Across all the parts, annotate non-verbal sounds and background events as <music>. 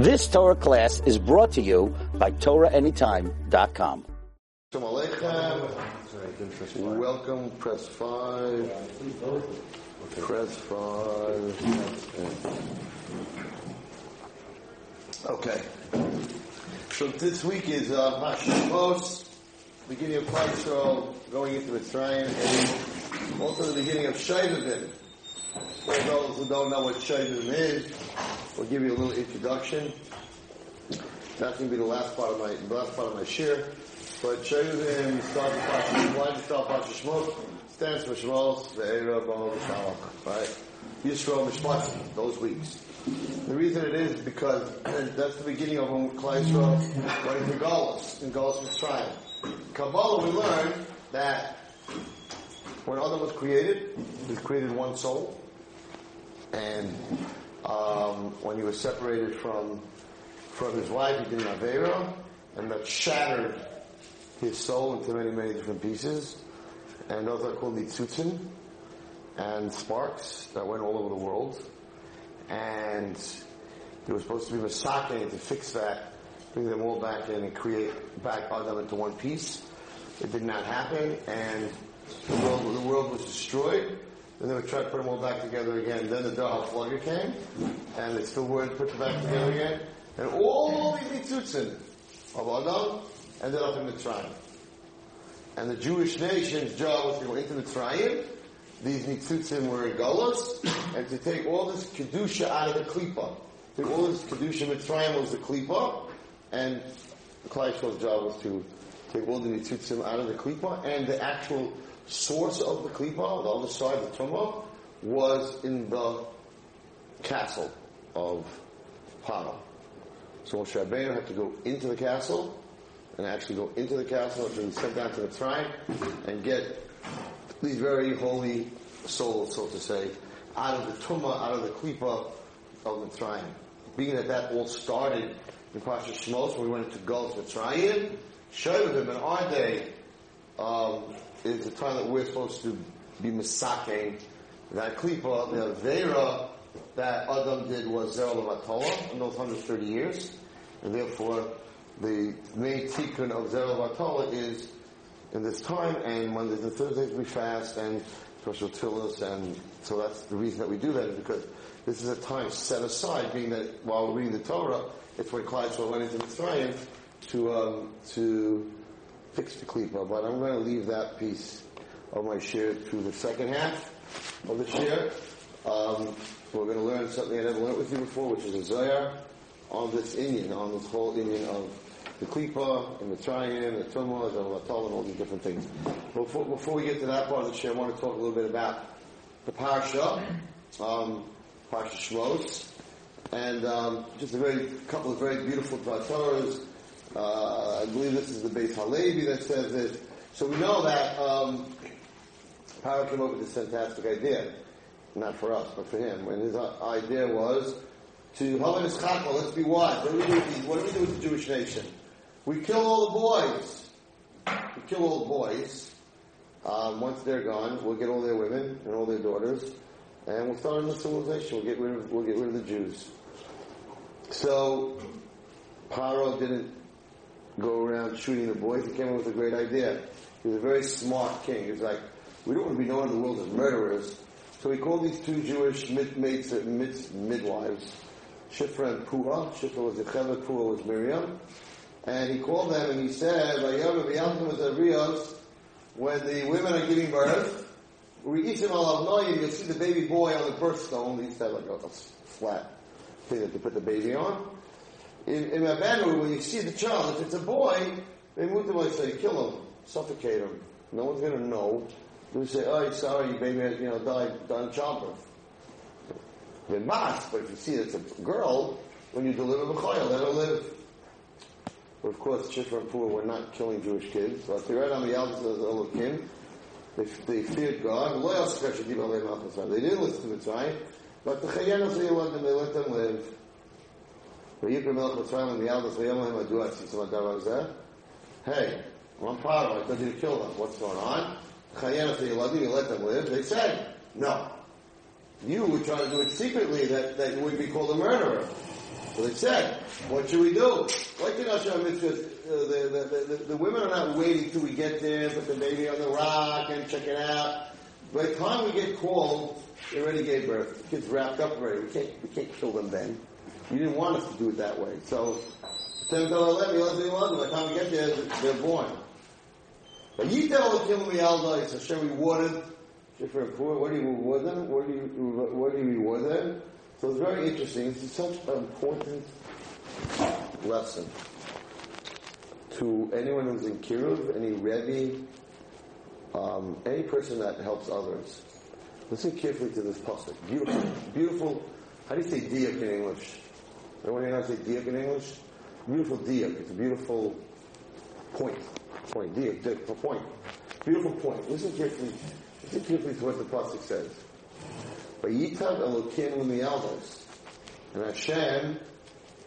This Torah class is brought to you by TorahAnytime.com. Welcome, press five. Press five. Okay. So this week is uh, beginning of Paisro, going into Mitzrayim, and also the beginning of Shavavim. For those who don't know what Shavavim is, we'll give you a little introduction. That's going to be the last part of my the last part of my share. But Shavavim starts Paisro. Why did start Paisro Stands for Shemos, Ve'era, Bo, Shalach, right? Yisrael, Mishpatim, those weeks. The reason it is because that's the beginning of when Klal Yisrael went into Galus, in Galus Mitzrayim. Kabbalah, we learn that when Adam was created, he created one soul, and um, when he was separated from from his wife, he did an avera, and that shattered his soul into many, many different pieces, and those are called nitzutzin, and sparks that went all over the world and there was supposed to be Masake to fix that, bring them all back in and create back Adam into one piece. It did not happen, and the world, the world was destroyed. And then they would try to put them all back together again. Then the Dor Haflagah came, and they still weren't put back together again. And all these nitzutzin of Adam ended up in the Mitzrayim. And the Jewish nation's job was to go into the Mitzrayim, these nitzutzim were in Golos, and to take all this kedusha out of the klipa. Take all this kedusha Mitzrayim was the klipa, and Klal Yisrael's job was to take all the nitzutzim out of the klipa, and the actual source of the klipa, on the other side of the tumah, was in the castle of Paro. So Moshe Rabbeinu had to go into the castle, and actually go into the castle and be sent down to Mitzrayim, and get these very holy souls, so to say, out of the tumah, out of the klipa of Mitzrayim. Being that that all started in Pasha Shmos, we went into Galus Mitzrayim, Shovim in our day um, is the time that we're supposed to be misaking that klipa, the vera that Adam did was Zer Vatala in those 130 years, and therefore the main tikkun of Zer Vatala is in this time, and Mondays and Thursdays we fast, and special tillers, and so that's the reason that we do that is because this is a time set aside, being that while we're reading the Torah, it's when Yisrael went into Mitzrayim to um, to fix the klipa. But I'm going to leave that piece of my share to the second half of the share. Um, we're going to learn something I never learned with you before, which is a Zohar on this Indian, on this whole Indian of the Klipa, and the Trian, the Tumah, the and all these different things. Before, before we get to that part of the share, I want to talk a little bit about the Parsha, um, Parsha Shmos, and um, just a very couple of very beautiful Torahs. Uh, I believe this is the Beis Halevi that says this. So we know that um, Paro came up with this fantastic idea, not for us, but for him. And his idea was to let's be wise. What do we do with, what do we do with the Jewish nation? We kill all the boys. We kill all the boys. Um, once they're gone, we'll get all their women and all their daughters, and we'll start a new civilization. We'll get rid of we'll get rid of the Jews. So Paro didn't go around shooting the boys. He came up with a great idea. He was a very smart king. He was like, we don't want to be known in the world as murderers. So he called these two Jewish mid- mates, uh, mid- midwives, Shifra and Pua. Shifra was Yocheved, Pua was Miriam. And he called them and he said, when the women are giving birth, you'll see the baby boy on the birthstone. They used like a flat thing that they put the baby on. In, in Abanu, when you see the child, if it's a boy, they move them like say, kill him, suffocate him. No one's going to know. They say, oh, sorry, your baby, has you know, died, died childbirth. They must, but if you see it's a girl, when you deliver the chayil, let her live. But of course, Shifra and Pua were not killing Jewish kids. So they read on the Elokim. They, they feared God. They didn't listen to the Mitzrayim. But the Chayanos, they let them, they let them live. ויקרא מלך מצרים ומיילדס ויאמר להם מדוע עשיתם הדבר הזה? Hey, I'm proud of it. I told you to kill them. What's going on? Chayanos, the Eladim, you let them live. They said, no. You would try to do it secretly that, that would be called a murderer. So they said, what should we do? Like in Hashem mitzvahs, uh, the, the, the, the women are not waiting till we get there, put the baby on the rock and check it out. By the time we get called, they already gave birth. The kid's wrapped up already. We can't, we can't kill them then. You didn't want us to do it that way. So. By the time we get there, they're born. But you tell the Kim Yalda, Hashem rewarded what do you reward them? What do you what do you reward them? So it's very interesting. Is such an important lesson to anyone who's in Kiruv, any Rebbe, um, any person that helps others. Listen carefully to this pasuk. Beautiful, beautiful. How do you say diak in English? Know how to say diak in English? Beautiful diak. It's a beautiful point. Point. Diak. Diak. Point. Beautiful point. Listen carefully. Listen carefully to what the pasuk says. Vayitav Elokim Umiyalos. And Hashem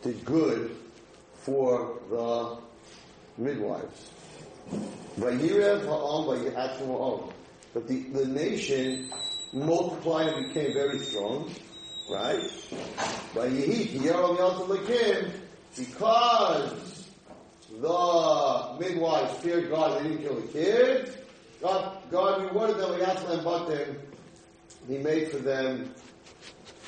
did good for the midwives. Vayirev Ha'am Vayihatzim Ha'am. But the, the nation multiplied and became very strong. Right? But. Because the midwives feared God, they didn't kill the kids. God, God rewarded them, Yatzim Batim. He made for them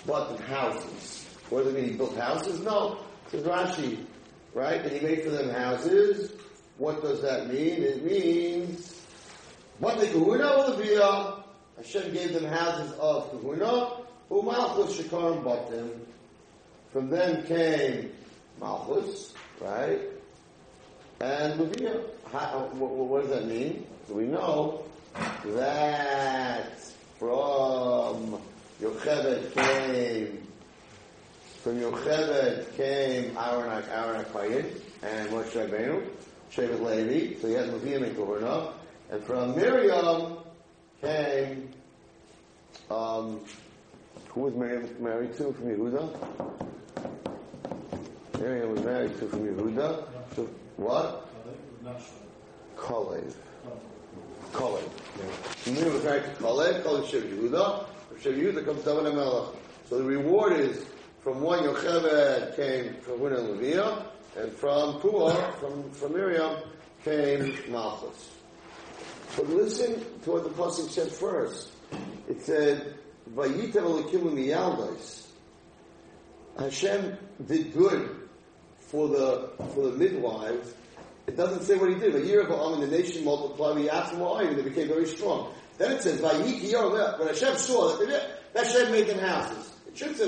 button houses. What does it mean? He built houses? No. Says Rashi, right? And he made for them houses. What does that mean? It means, but the kahuna Olivia, Hashem gave them houses of kahuna, umalchus shikarim batim. From them came malchus, right? And Leviah. What does that mean? So we know that from Yocheved came, from Yocheved came Aaron, Aaron and Moshe Rabbeinu, Shevet Levi, so he has Levium and Governo, and from Miriam came, um, who was married to from Yehuda? Miriam was married to from Yehuda. So, what? Kalev. Kalev. Miriam was married to Kalev, Kalev Shev Yehuda. Shev Yehuda comes David Melech. So the reward is from one Yocheved came from Huna and Leviah, and from Pua, from, from Miriam, came Malchus. But listen to what the Pasuk said first. It said, Vayitev Elikim Miyaldos. Hashem did good for the for the midwives it doesn't say what he did. A year of Ba'am, and the nation multiplied, he asked why, and they became very strong. Then it says, when Hashem saw that, they, Hashem made them houses. It should say,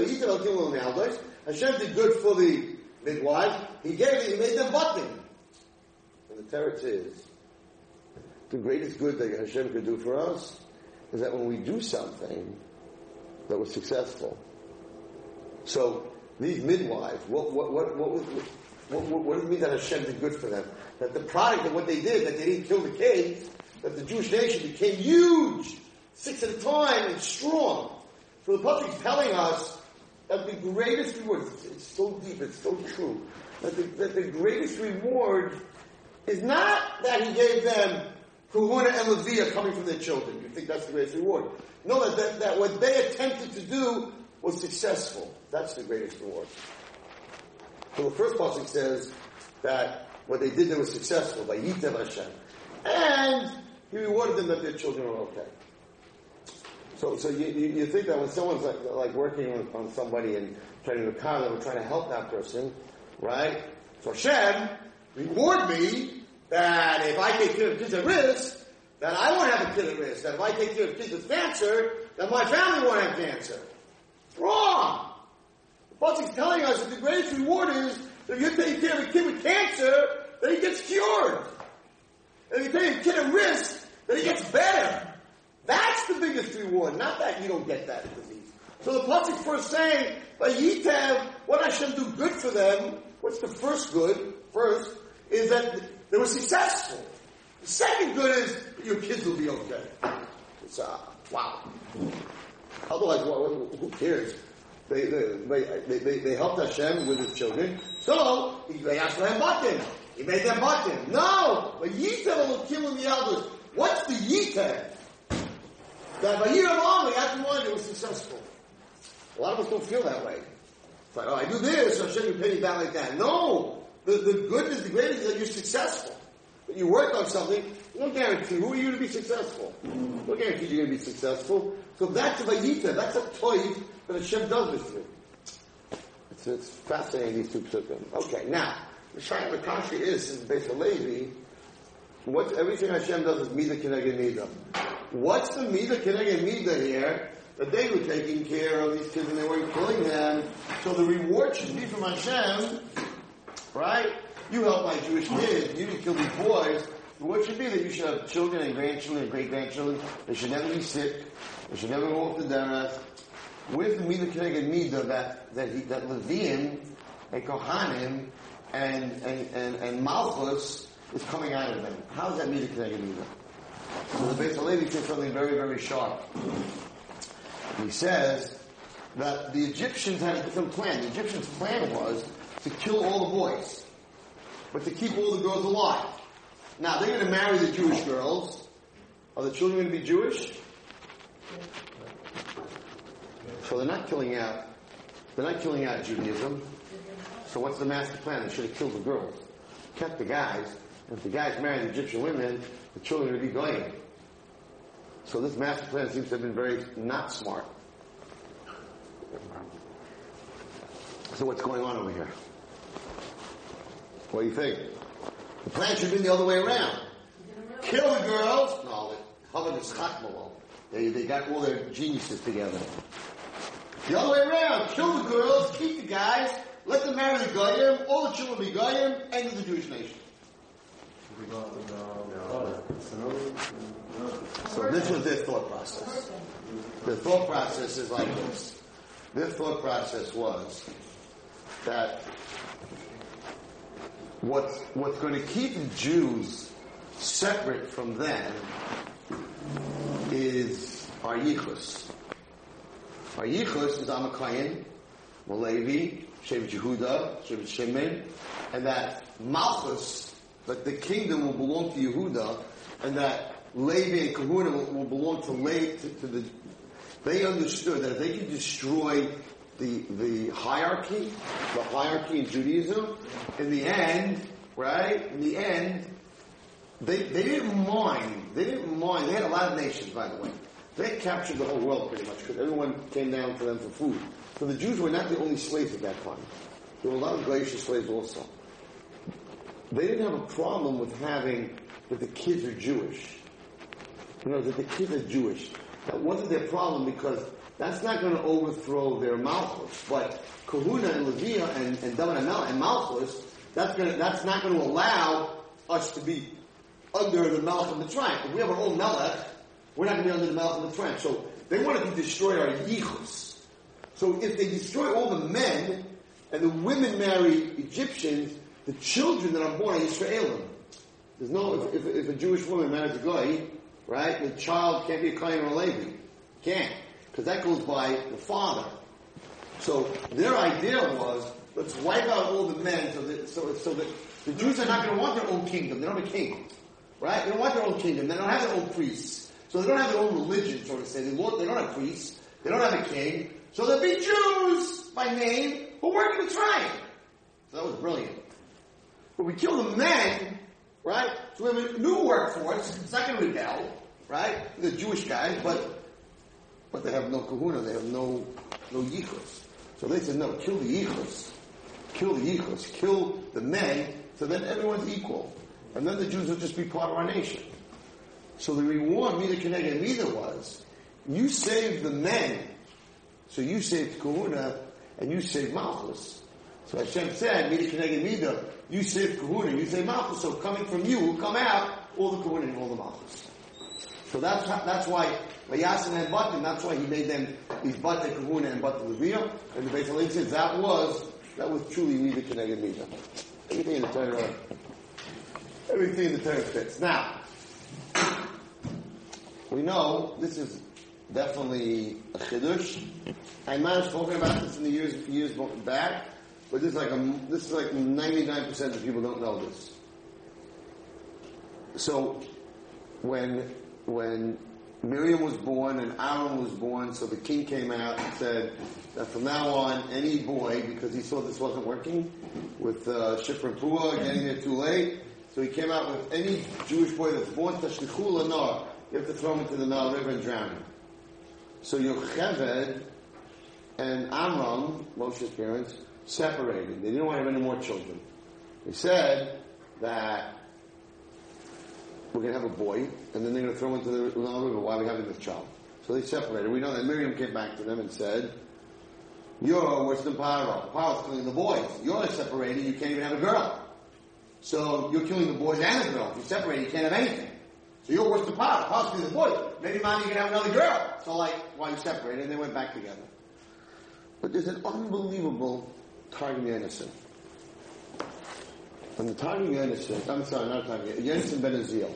Hashem did good for the midwives. He gave it; he made them button. And the Teretz is, the greatest good that Hashem could do for us is that when we do something that was successful. So, these midwives, what, what, what, what what, what, does it mean that Hashem did good for them? That the product of what they did, that they didn't kill the kids, that the Jewish nation became huge, six at a time, and strong. So the Pasuk is telling us that the greatest reward, it's, it's so deep, it's so true, that the, that the greatest reward is not that he gave them Kahuna and Leviah coming from their children. You think that's the greatest reward. No, that, that, that what they attempted to do was successful. That's the greatest reward. So the first passage says that what they did, they were successful by Yitev Hashem. And he rewarded them that their children were okay. So, so you, you, you think that when someone's like, like working on, on somebody and trying to car, they were trying to help that person, right? So Hashem, reward me that if I take care of kids at risk, that I won't have a kid at risk. That if I take care of kids with cancer, that my family won't have cancer. Wrong! But he's telling us that the greatest reward is that if you take care of a kid with cancer, that he gets cured. And if you take a kid at risk, that he gets better. That's the biggest reward, not that you don't get that disease. So the Pasuk's first saying, by Yitev, what I should do good for them, what's the first good, first, is that they were successful. The second good is your kids will be okay. It's, uh, wow. Otherwise, well, who cares? They, they, they, they, they helped Hashem with his children. So, asked for him button. He made them button. No! But Yitev will kill the elders. What's the Yitev? That by year long, they had to one, it was successful. A lot of us don't feel that way. It's like, oh, I do this, so Hashem you pay me back like that. No! The, the goodness, the greatness is that you're successful. But you work on something, no guarantee. Who are you to be successful? No guarantee you're going to be successful. So that's a vayita, that's a toy that Hashem does this to. It's, it's fascinating, these two psukim. Okay, now, the Shayat Makashi is, in the Beis Halevi, what, everything Hashem does is Mida Keneged Mida. What's the Mida Keneged Mida here? That they were taking care of these kids and they weren't killing them. So the reward should be from Hashem, right? You help my Jewish kids, you didn't kill these boys. Reward should be that you should have children and grandchildren and great grandchildren. They should never be sick. They should never go off the derech. Where's the Mida Keneged Mida that, that, he, that Levium and Kohanim and, and, and, and Malchus is coming out of them. How is that Mida Keneged Mida? So the Beis Halevi says something very, very sharp. He says that the Egyptians had a different plan. The Egyptians' plan was to kill all the boys, but to keep all the girls alive. Now they're going to marry the Jewish girls. Are the children going to be Jewish? So they're not killing out. They're not killing out Judaism. So what's the master plan? They should have killed the girls, kept the guys. And if the guys married the Egyptian women, the children would be going. So this master plan seems to have been very not smart. So what's going on over here? What do you think? The plan should been the other way around. Kill the girls. No, Havard is Chakmalo. They, they got all their geniuses together. The other way around. Kill the girls, keep the guys, let them marry the Goyim, all the children be Goyim, end of the Jewish nation. So this was their thought process. The thought process is like this. Their thought process was that what's, what's going to keep the Jews separate from them is our yichus. Our yichus is Amakayin, Malevi, Shevet Yehuda, Shevet Shimon, and that Malchus, that the kingdom will belong to Yehuda, and that Levi and Kahuna will, will belong to, Le, to, to the. They understood that if they could destroy the the hierarchy, the hierarchy in Judaism, in the end, right? In the end, they they didn't mind. They didn't mind. They had a lot of nations, by the way. They captured the whole world pretty much because everyone came down to them for food. So the Jews were not the only slaves at that time. There were a lot of glacier slaves also. They didn't have a problem with having that the kids are Jewish. You know, that the kids are Jewish. That wasn't their problem because that's not going to overthrow their Malchus. But Kahuna and Leviah and, and and, and Malchus, that's, going to, that's not going to allow us to be under the Melech of the tribe. If we have our own Melech, we're not going to be under the Melech of the tribe. So they wanted to destroy our Yichus. So if they destroy all the men and the women marry Egyptians, the children that are born are Israelim. There's no, if, if, if, a Jewish woman marries a guy, right, the child can't be a Kain or a Levi. Can't. Because that goes by the father. So their idea was, let's wipe out all the men so that, so, so that the Jews are not going to want their own kingdom. They don't have a king. Right? They don't want their own kingdom. They don't have their own priests. So they don't have their own religion, so to say. They don't, they don't have priests. They don't have a king. So there'll be Jews by name who in the tribe. So that was brilliant. But we kill the men, right? So we have a new workforce. It's not going to rebel, right? The Jewish guys, but but they have no kahuna. They have no no yichus. So they said, no, kill the yichus, kill the yichus, kill the men, so then everyone's equal, and then the Jews will just be part of our nation. So the reward, Mida Keneged Mida was, you saved the men, so you saved kahuna, and you saved Malchus. So Hashem said, Mida Keneged Mida, you saved kahuna, you saved Malchus, so coming from you will come out all the kahuna and all the Malchus. So that's that's why Vayasin and Batim, that's why he made them these Bate Kahuna and Bate Levia. And the Beit Halevi says that was that was truly Mida Keneged Mida. Everything in the Torah, everything in the Torah fits. Now, we know this is definitely a chiddush. I might have spoken about this in the years years back, but this is like a, this is like ninety nine percent of people don't know this. So when when Miriam was born and Aaron was born, so the king came out and said that from now on, any boy, because he saw this wasn't working with uh, Shifra and Pua getting there too late, so he came out with any Jewish boy that's born Tashlichul Nar, you have to throw him into the Nile River and drown him. So Yocheved and Amram, Moshe's parents, separated. They didn't want to have any more children. They said that we're going to have a boy, and then they're going to throw him into the River are we're having this child. So they separated. We know that Miriam came back to them and said, you're worse than Paro. Paro's killing the boys. You're separated, you can't even have a girl. So you're killing the boys and the girl. If you separate, you can't have anything. So you're worse than Paro. Paro's killing the boys. Maybe mommy can have another girl. So like, why you separated? And they went back together. But there's an unbelievable Targum Yonason. And the Targum Yonason, I'm sorry, not Targum Yonason Ben Aziel.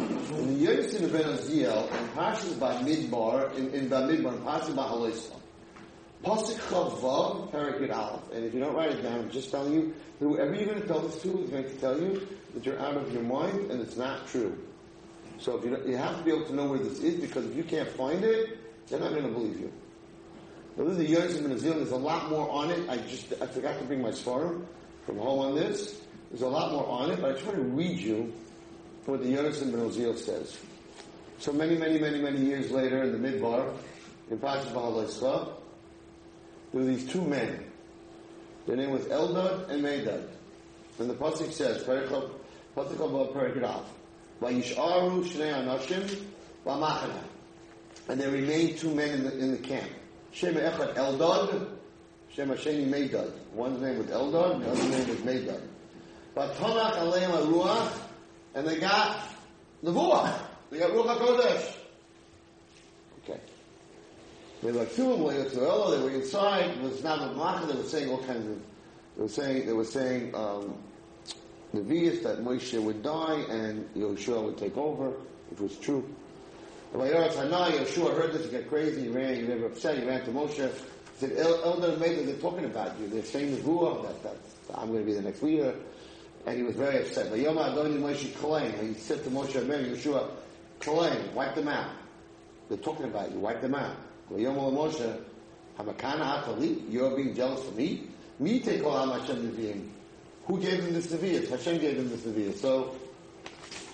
In the Yonason Ben Aziel, in Parshas Midbar, in, in Midbar, in Parshas Beha'aloscha, Pasuk Chavav, Parakid Aleph. And if you don't write it down, I'm just telling you, whoever you're going to tell this to is going to tell you that you're out of your mind and it's not true. So if you, you have to be able to know where this is because if you can't find it, they're not going to believe you. Now this is Yonsim in Zealand. There's a lot more on it. I just, I forgot to bring my svarim from home on this. There's a lot more on it, but I want to read you what the Yonsim Ben Oziel says. So many, many, many, many years later in the Midbar, in Pasha Baal there were these two men. Their name was Eldad and Medad. And the Pasuk says, Pasuk of Perikadav, Vayisharu Shnei Anashim V'amachana. And there remained two men in the, in the camp. Shem Echad Eldad, Shem Hasheni Medad. One's name was Eldad, the other name was Medad. But Tanach Aleim Ruach, and they got the Vuach. They got Ruach HaKodesh. Okay. They were like them, they were inside, it was not a they were saying all kinds of, they were saying, they were saying, um, the Vias that Moshe would die and Yehoshua would take over, which was true. Yehoshua heard this, he got crazy, he ran, he got upset, he ran to Moshe, he said, Elder Meda, they're talking about you, they're saying the that, that I'm going to be the next leader. And he was very upset. He said to Moshe Rabbeinu, Yehoshua, Kalaim, wipe them out. They're talking about you, wipe them out. Moshe, you're being jealous of me? Me take all Hashem Nevi'im. Who gave them this Nevi'ah? Hashem gave them this Nevi'ah. So,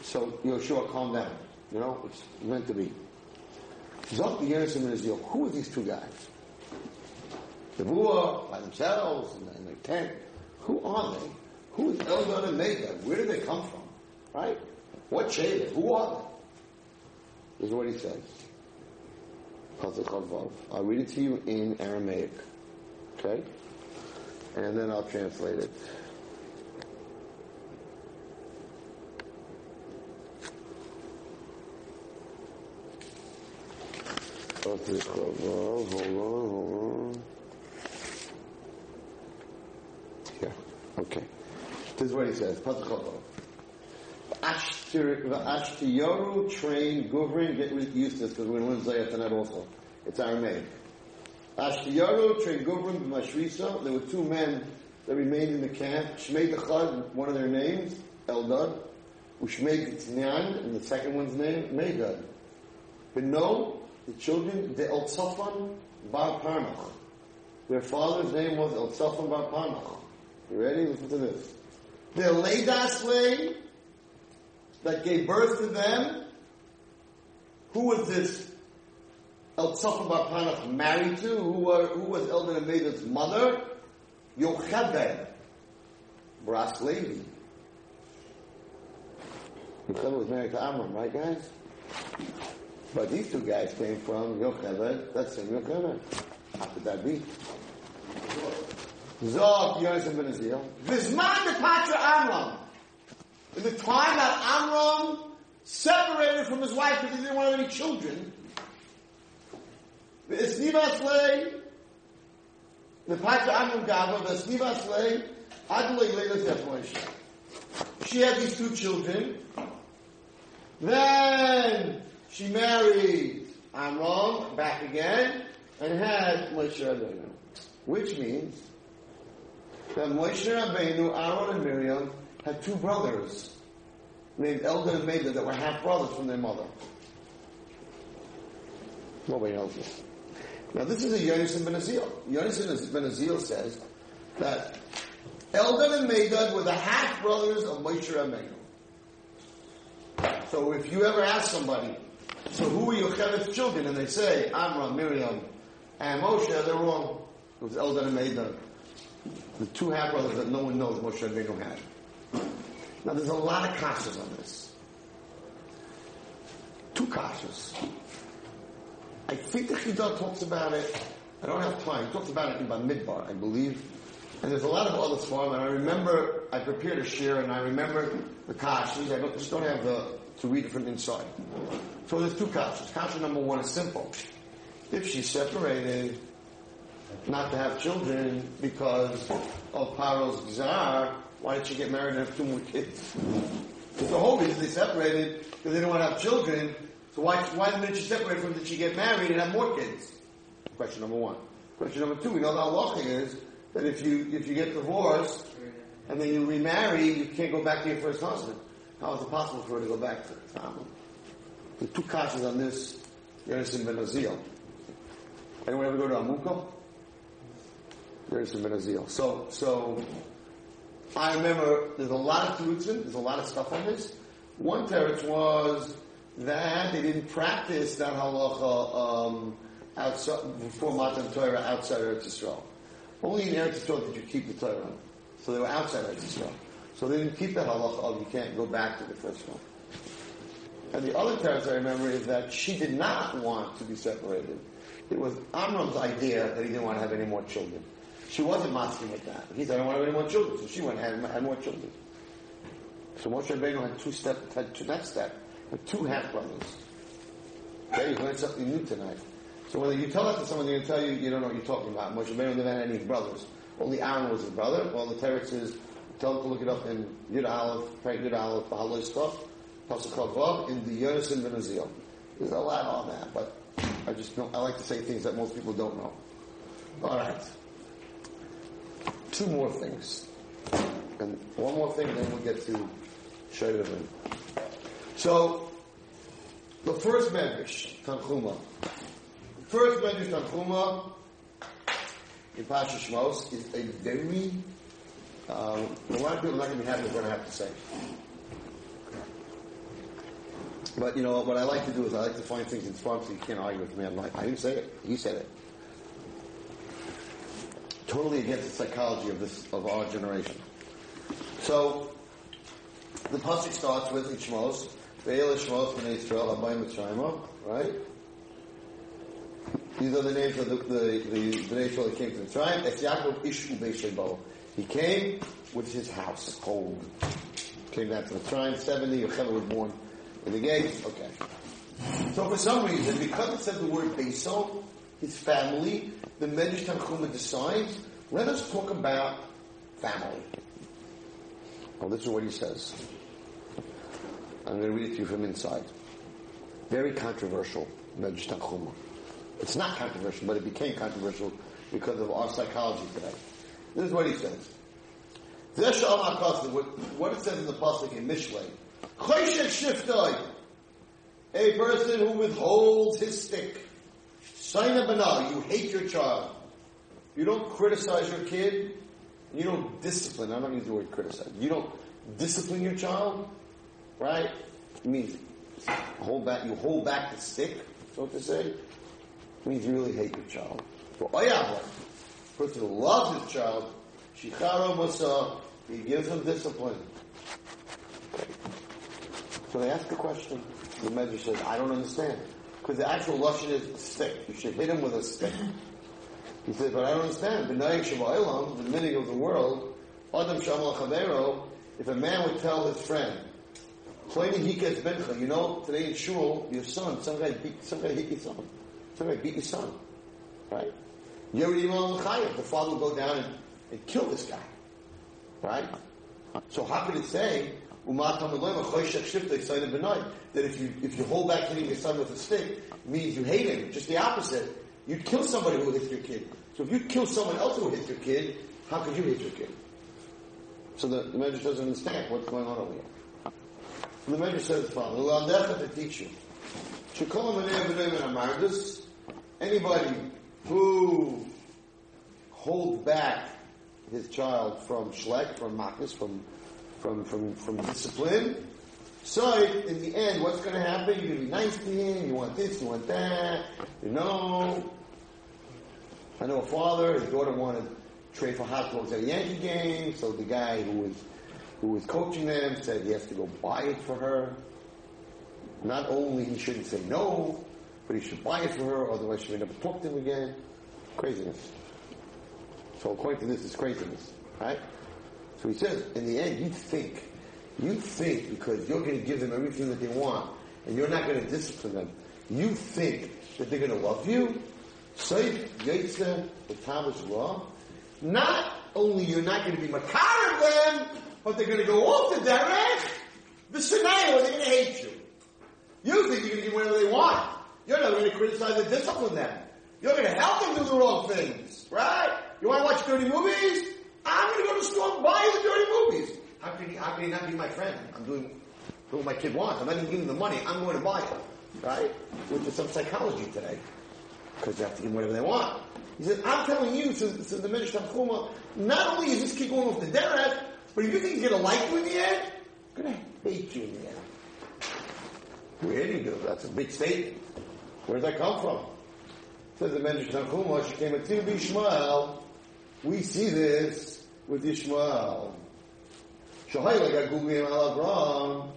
so Yoshua, calm down. You know, it's meant to be. Zok the Yerushalayim and Israel. Who are these two guys? The Buah, by themselves, in their tent. Who are they? Who is Eldad and Medad? Where did they come from? Right? What shade? Who are they? This is what he says. I'll read it to you in Aramaic. Okay? And then I'll translate it. Hold on, hold on. Yeah, okay. This is what he says. Ashtiyoru train Guvrin, get used to this because we're going to learn tonight also. It's Aramaic. Ashtiyoru train Guvrin Mashrisa. There were two men that remained in the camp. Shmei Dechad, one of their names, Eldad. Ushmei Tznian, and the second one's name, Medad. But no, the children, the El Tzafan Bar Parnach. Their father's name was El Tzafan Bar Parnach. You ready? Listen to this. The Leidas Lay that gave birth to them. Who was this El Bar Panach married to? Who, were, who was Eldad and Medad's mother? Yocheved. Bras Levi. Yocheved was married to Amram, right guys? But these two guys came from Yocheved. That's him, Yocheved. How could that be? Zog Yonatan Ben Azil. Vizman de Patra Amram in the time that Amram separated from his wife because he didn't want any children, the Esnivas lay, the Pacha Amram Gava, the Esnivas lay, Adlai Leila She had these two children. Then she married Amram back again and had Moshe Rabbeinu, which means that Moshe Rabbeinu, Aaron, and Miriam had two brothers named Eldad and Medad that were half brothers from their mother. Nobody knows this. Now this is a Yonis ben Azil. Yonis ben Azil says that Eldad and Medad were the half brothers of Moshe Rabbeinu. So if you ever ask somebody, so who are Yocheved's children? And they say, Amram, Miriam, and Moshe, they're wrong. It was Eldad and Medad. The two half brothers that no one knows Moshe Rabbeinu had. Now there's a lot of kashas on this. Two kashas. I think the Chidah talks about it. I don't have time. He talks about it in Bamidbar, I believe. And there's a lot of other farm, and I remember I prepared a share, and I remember the kashas. I don't, just don't have the to read it from inside. So there's two kashas. Kasha number one is simple. If she's separated, not to have children because of Paro's czar, why did she get married and have two more kids? the whole reason they separated because they didn't want to have children. So why, why didn't she separate from did she get married and have more kids? Question number one. Question number two, we know the halacha is that if you, if you get divorced and then you remarry, you can't go back to your first husband. How is it possible for her to go back to family? The two kashas on this, Yerushalayim ben Azil. Anyone ever go to Amuko? Yerushalayim ben Azil. So, so, I remember there's a lot of terutzim, there's a lot of stuff on this. One teretz was that they didn't practice that halacha um, outside before Matan Torah outside Eretz Yisrael. Only in Eretz Yisrael did you keep the Torah, so they were outside Eretz Yisrael. So they didn't keep that halacha of you can't go back to the first one. And the other teretz I remember is that she did not want to be separated. It was Amram's idea that he didn't want to have any more children. She wasn't masking with that. He said, I don't want to have any more children. So she went ahead and had, more children. So Moshe Rabbeinu had two step, had two, next step, had two half brothers. Okay, you learned something new tonight. So whether you tell that to someone, they're going to tell you you don't know what you're talking about. Moshe Rabbeinu never had any brothers. Only Aaron was his brother. Well, the teretz is, tell them to look it up in Yud Aleph, Frank Yud Aleph, Beha'aloscha, Pasuk Vav, in the Yonason Ben Azil. There's a lot on that, but I just don't, I like to say things that most people don't know. All right. Two more things. And one more thing, then we'll get to Shayvin. So, the first Medrash, Tanchuma. First Medrash, Tanchuma, in Pasha Shmos, is a very, uh, a lot of people are not going to be happy with what I have to say. But you know what I like to do is I like to find things in front so you can't argue with me. I'm like, I didn't say it. He said it. Totally against the psychology of this of our generation. So the pasuk starts with Ishmos, Ve'el Ishmos Bnei Abayim Mitzrayim, right? These are the names of the the, the Bnei Yisrael that came to Mitzrayim. It's Yaakov Ishu Beishebo. He came with his household. Came down to Mitzrayim. Seventy. Yocheved was born in the gates. Okay. So for some reason, because it says the word Beiso, his family, the Medrash Tanchuma decides, let us talk about family. Well, this is what he says. I'm going to read it to you from inside. Very controversial, Medrash Tanchuma. It's not controversial, but it became controversial because of our psychology today. This is what he says. What it says in the pasuk in Mishlei. A person who withholds his stick. Saina banal, you hate your child. You don't criticize your kid. You don't discipline. I don't use the word criticize. You don't discipline your child, right? It means hold back. You hold back the stick, so to say. It means you really hate your child. For oyah, oh person who loves his child, shicharo masa, he gives him discipline. So they ask a question. The Medrash says, I don't understand. Because the actual Lashon is a stick. You should hit him with a stick. He says, but I don't understand. B'nai Shabba'ilam, the meaning of the world, Adam Shamal Chavero, if a man would tell his friend, you know, today in shul, your son, some guy beat, some guy hit your son. Some guy beat your son. Right? Yerim the father will go down and, and kill this guy. Right? So how could it say, that if you if you hold back hitting your son with a stick means you hate him. Just the opposite. You'd kill somebody who hits your kid. So if you kill someone else who hits your kid, how could you hit your kid? So the, the doesn't understand what's going on over here. So the Medrash says the following: "L'aldecha to teach you, anybody who holds back his child from shlek, from makis, from from from from discipline. So in the end, what's going to happen? You're going to be nice to him. You want this, you want that. You know. I know a father. His daughter wanted to trade for hot dogs at a Yankee game, so the guy who was who was coaching them said he has to go buy it for her. Not only he shouldn't say no, but he should buy it for her, otherwise she may never talk to him again. Craziness. So according to this, it's craziness, right? So he says, in the end, you think, you think because you're going to give them everything that they want, and you're not going to discipline them, you think that they're going to love you? Say, Yitzhak, the Thomas Law. Not only you're not going to be makar them, but they're going to go off the derech, the scenario, they're going to hate you. You think you're going to give whatever they want. You're not going to criticize and discipline them. You're going to help them do the wrong things, right? You want to watch dirty movies? I'm going to go to the store and buy the dirty movies. How can he, how can he not be my friend? I'm doing, doing what my kid wants. I'm not even giving him the money. I'm going to buy it, right? Which is some psychology today. Because you have to give them whatever they want. He said, I'm telling you, so, so the Medrash Tanchuma, not only is this kid going off the derech, but if you think he's going to like you in the end, he's going to hate you in the end. Where did you go? That's a big statement. Where did that come from? Says the Medrash Tanchuma, she came at Bishmael. We see this with Ishmael. Abraham,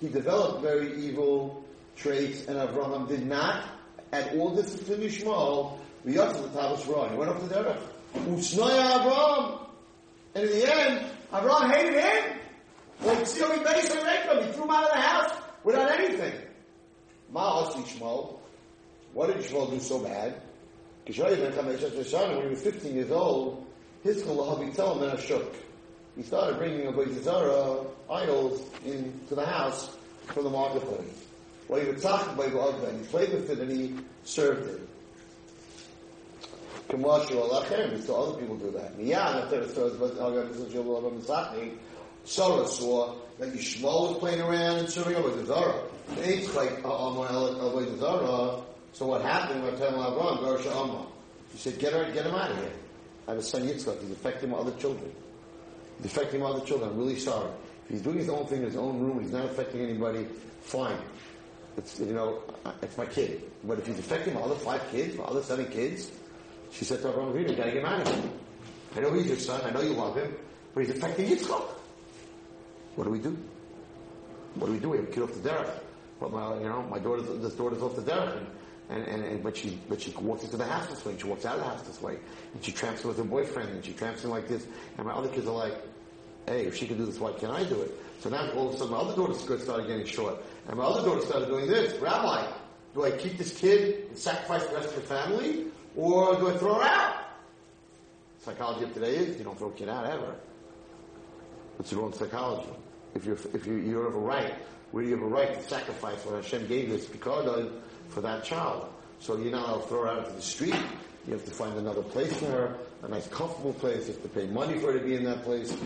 he developed very evil traits, and Abraham did not at all discipline Ishmael. We got to the Tavis Ra. He went up to. Usnaya Abraham. And in the end, Abraham hated him. Like Tzili Beis and He threw him out of the house without anything. Ma'as Ishmael. What did Ishmael do so bad? When he was 15 years old, his Ashuk. He started bringing a Zara idols into the house from the marketplace. Well, he would talk by the He played with it and he served it. Commercial alachem. So other people do that. Miyad after the stories saw that Yishmael was playing around and serving over the Zara. It's like uh, Avodah uh, Zara. So what happened? When I tell Abraham, Garsha Amma. He said, "Get her, get him out of here." I have a son Yitzchak. He's affecting my other children. He's affecting my other children. I'm really sorry. If he's doing his own thing in his own room, he's not affecting anybody. Fine. It's you know, it's my kid. But if he's affecting my other five kids, my other seven kids, she said to Abraham Avinu, "You gotta get him out of here. I know he's your son. I know you love him, but he's affecting Yitzchak. What do we do? What do we do? We have a kid off the derech. But my, you know, my daughter, this daughter's off the derech, and and, and, but she but she walks into the house this way, and she walks out of the house this way, and she tramps with her boyfriend, and she tramps in like this, and my other kids are like, hey, if she can do this, why can't I do it? So now all of a sudden my other daughter's skirt started getting short, and my other daughter started doing this. Rabbi, do I keep this kid and sacrifice the rest of the family, or do I throw her out? Psychology of today is you don't throw a kid out ever. It's your own psychology. If you're if you you have a right, where do you have a right to sacrifice what Hashem gave you? because for that child. So allowed to throw her out into the street. You have to find another place for her, a nice comfortable place. You have to pay money for her to be in that place.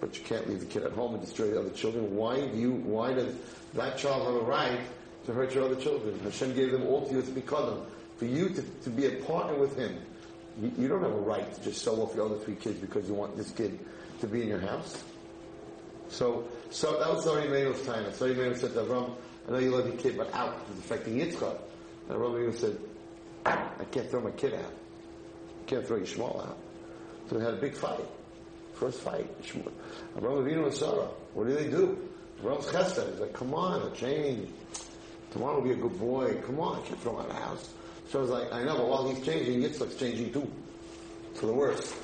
But you can't leave the kid at home and destroy the other children. Why do you, why does that child have a right to hurt your other children? Hashem gave them all to you to be them. For you to, to be a partner with him, you, you, don't have a right to just sell off your other three kids because you want this kid to be in your house. So, so that was Sarah Imeinu's time. Zari Menu said to Avram, I know you love your kid, but out. It's affecting Yitzchak. And Rabbi Yehuda said, I can't throw my kid out. I can't throw your Yishmael out. So they had a big fight. First fight. Abraham Avinu and Sarah. What do they do? Abraham's chesed. He's like, come on, change. Tomorrow will be a good boy. Come on, I can't throw him out of the house. So I was like, I know, but while he's changing, Yitzchak's changing too. For the worse.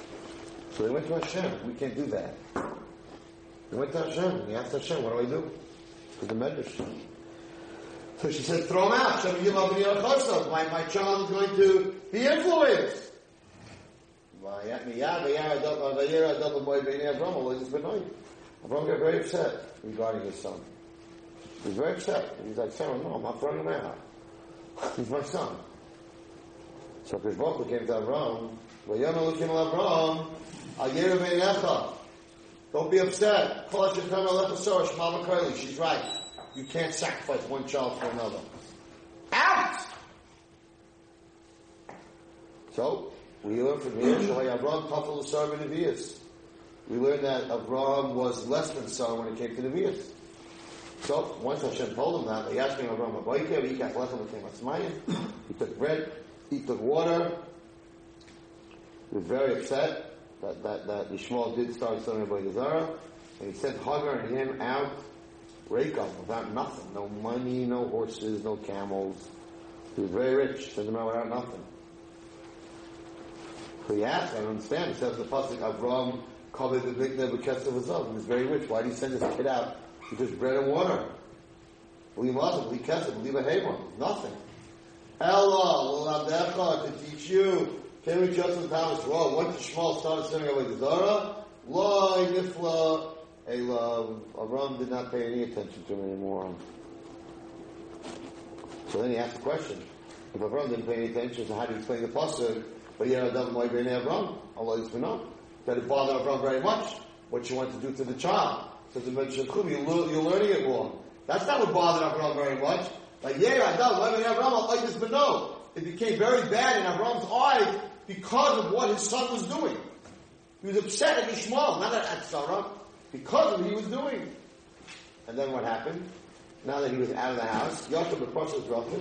So they went to Hashem. We can't do that. They went to Hashem. He asked Hashem, what do I do? For the Medrash. So she said, throw him out. My, my child is going to be influenced. Abraham got very upset regarding his son. He was very upset. He's like, Sarah, no, I'm not throwing him out. <laughs> He's my son. So Krishna came to Abraham, Don't be upset. Call it your final episode, Mama Curly. She's right. You can't sacrifice one child for another. Out! So, we learn from here, Shalai Avram Tafel Asar Nevi'as. We learn that Avram was less than Sar when it came to Nevi'as. So, once Hashem told him that, he asked him, Avram Abayke, Yikach Lechem V'Kem Atzmayim. He took bread, he took water. He was very upset that, that, that Yishmael did start selling Avodah Zarah. And he sent Hagar and him out, Raycom, without nothing. No money, no horses, no camels. He was very rich, him out without nothing. So he asked, I don't understand. It says the Pasuk, Avram covered the big of his own. He was very rich. Why did he send his kid out with just bread and water? Leave Muslim, leave Kesef, leave a Hebron. Nothing. Ella, L'Lavdecha, to teach you. With Joseph Thomas Raw. Went to Shmuel, started sending away the Zara. Loi, Nifla, Ela. Avram did not pay any attention to him anymore. So then he asked the question. If Avram didn't pay any attention, so how do you explain the Pasuk? But yeah, Adam like Bnei Avram. Allah is know that it bothered Avram very much. What you want to do to the child. So to mention Chum, you're, learning it wrong. That's not what bothered Avram very much. Like yeah, Adam like Bnei Avram this, but no, it became very bad in Avram's eyes because of what his son was doing. He was upset at Ishmael, not at Sarah, because of what he was doing. And then what happened? Now that he was out of the house, Yaakov the Pasha was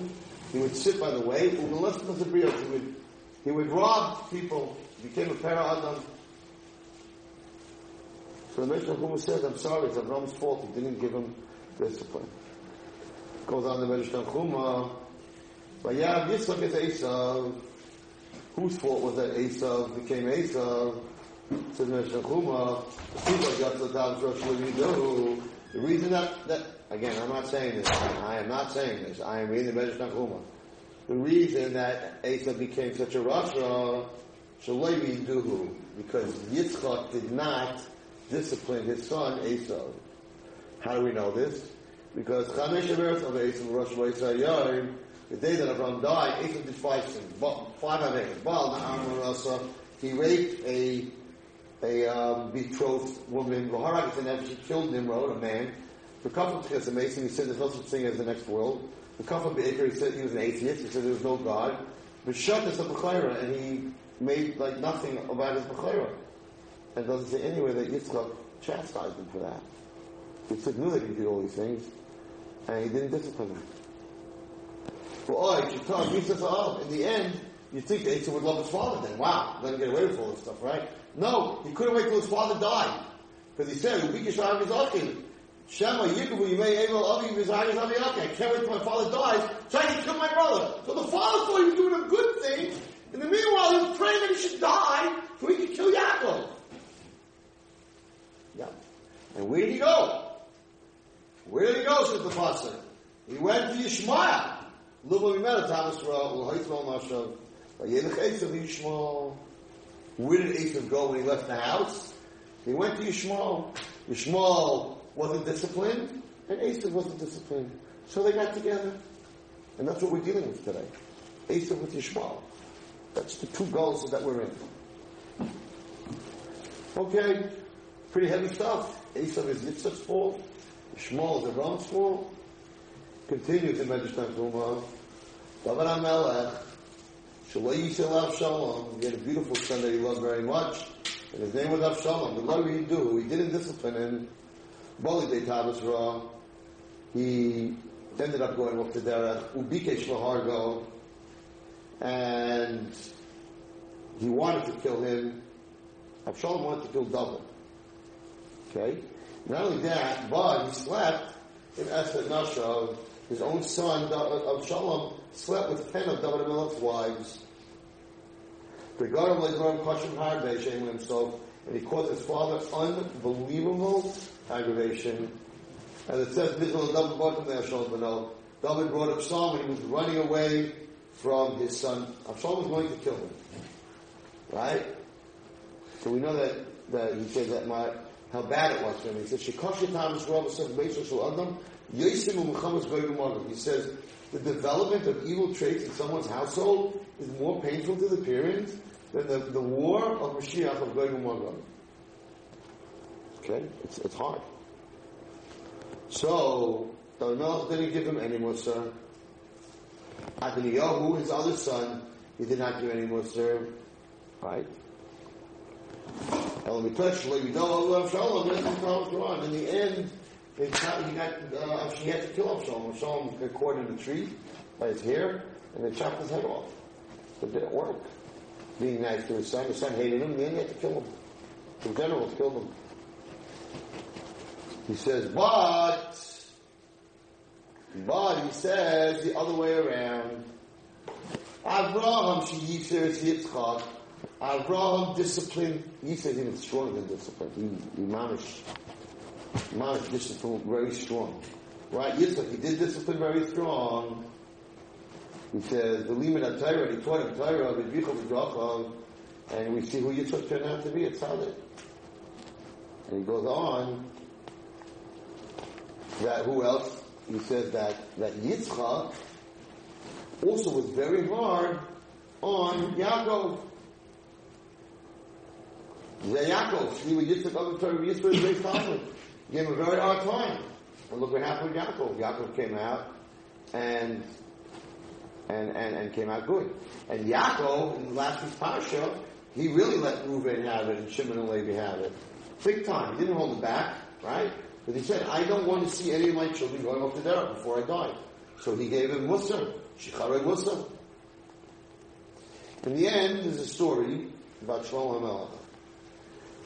He would sit by the way, he would he would rob people, He became a para Adam. So the Medrash Tanchuma says, I'm sorry, it's Avram's fault, he didn't give him discipline. Goes on the Medrash Tanchuma, Vayav Yitzchak is Esav. Whose fault was that Esav became Esav? Says Medrash Tanchuma, the reason that, that, again, I'm not saying this, I am not saying this, I am reading the Medrash Tanchuma the reason that Asa became such a Rasha, Shalomi Duhu, because Yitzchak did not discipline his son Esau. How do we know this? Because Chamesh Averes of Esau, Rosh Yom, the day that Avram died, Esau did five things. Five Averes. Baal, Na'am, Rasa, he raped a a um, betrothed woman, Vaharak, and she killed Nimrod, a man. The couple of Mason, he said there's no such thing as the next world. The Kafan Be'ikr, he said he was an atheist, he said there was no God. But Shat is a B'chayra, and he made like nothing about his B'chayra. And doesn't say anywhere that Yitzchak chastised him for that. Yitzchak knew that he did all these things, and he didn't discipline him. Well, oh, oh, in the end, you think that Yitzchak would love his father then. Wow, let him get away with all this stuff, right? No, he couldn't wait till his father died. Because he said, Shema Yikubu Yimei Avi Vizayis Avi I can't wait till my father dies so I can kill my brother. So the father thought he was doing a good thing. In the meanwhile, he was praying that he should die so he could kill Yaakov. Yeah. And where did he go? Where did he go, says the pastor? He went to Yishmael. Lubo Mimela Thomas Ra'ul Haitzmal Mashav. Vayelech Esav Yishmael. Where did Esav go when he left the house? He went to Yishmael. Yishmael wasn't disciplined, and Esav wasn't disciplined. So they got together. And that's what we're dealing with today. Esav with Yishmael. That's the two goals that we're in. Okay, pretty heavy stuff. Esav is Yitzchak's fault. Yishmael is Avram's fault. Continues in Medrash Tanchuma. David HaMelech, Shalai Yisrael Shalom. He had a beautiful son that he loved very much. And his name was Avshalom. But what did he do, he didn't discipline him. Bali de Tavis Ra, he ended up going off to Derech, Ubikesh Lahargo, and he wanted to kill him. Absalom wanted to kill David. Okay? Not only that, but he slept in Esed Nashav, his own son, of Absalom, slept with ten of David Melech's wives. Regarding Legorim Kashim Harbe, shaming himself, and he caused his father unbelievable aggravation. As it says, David brought brought Absalom when he was running away from his son. Absalom was going to kill him. Right? So we know that, that he said that my, how bad it was for him. He says, Shekoshet Thomas Rabbi says, Adam, He says, the development of evil traits in someone's household is more painful to the parents than the, the war of Mashiach of Gog and. Okay? It's, it's hard. So, Melech didn't give him any more, Musa. Adoniyahu, his other son, he did not give any more serve, right? In the end, they shot, he got, uh, she had to kill him Avshalom. Avshalom got caught in a tree by his hair, and they chopped his head off. It didn't work. Being nice to his son, his son hated him, and he had to kill him. The generals killed him. He says, but, but he says the other way around. Abraham, she Yisrael Yitzchak. Abraham disciplined, Yisrael even stronger than discipline. He, he managed discipline very strong. Right? Yitzchak, he did discipline very strong. He says, the limit of Torah, he taught him Torah, and we see who Yitzchak turned out to be, it's Tzaddik. And he goes on, that who else? He says that, that Yitzchak also was very hard on Yaakov. Yaakov, he would Yitzchak of the Torah, Yitzchak very confident. Gave him a very hard time. And look what happened with Yaakov. Yaakov came out and and, and, and came out good. And Yaakov, in the last week's Pasha, he really let Reuven have it and Shimon and Levi have it. Big time. He didn't hold it back, right? But he said, I don't want to see any of my children going off to Derek before I die. So he gave him Musa, Shicharei Musa. In the end, there's a story about Shlomo HaMelech.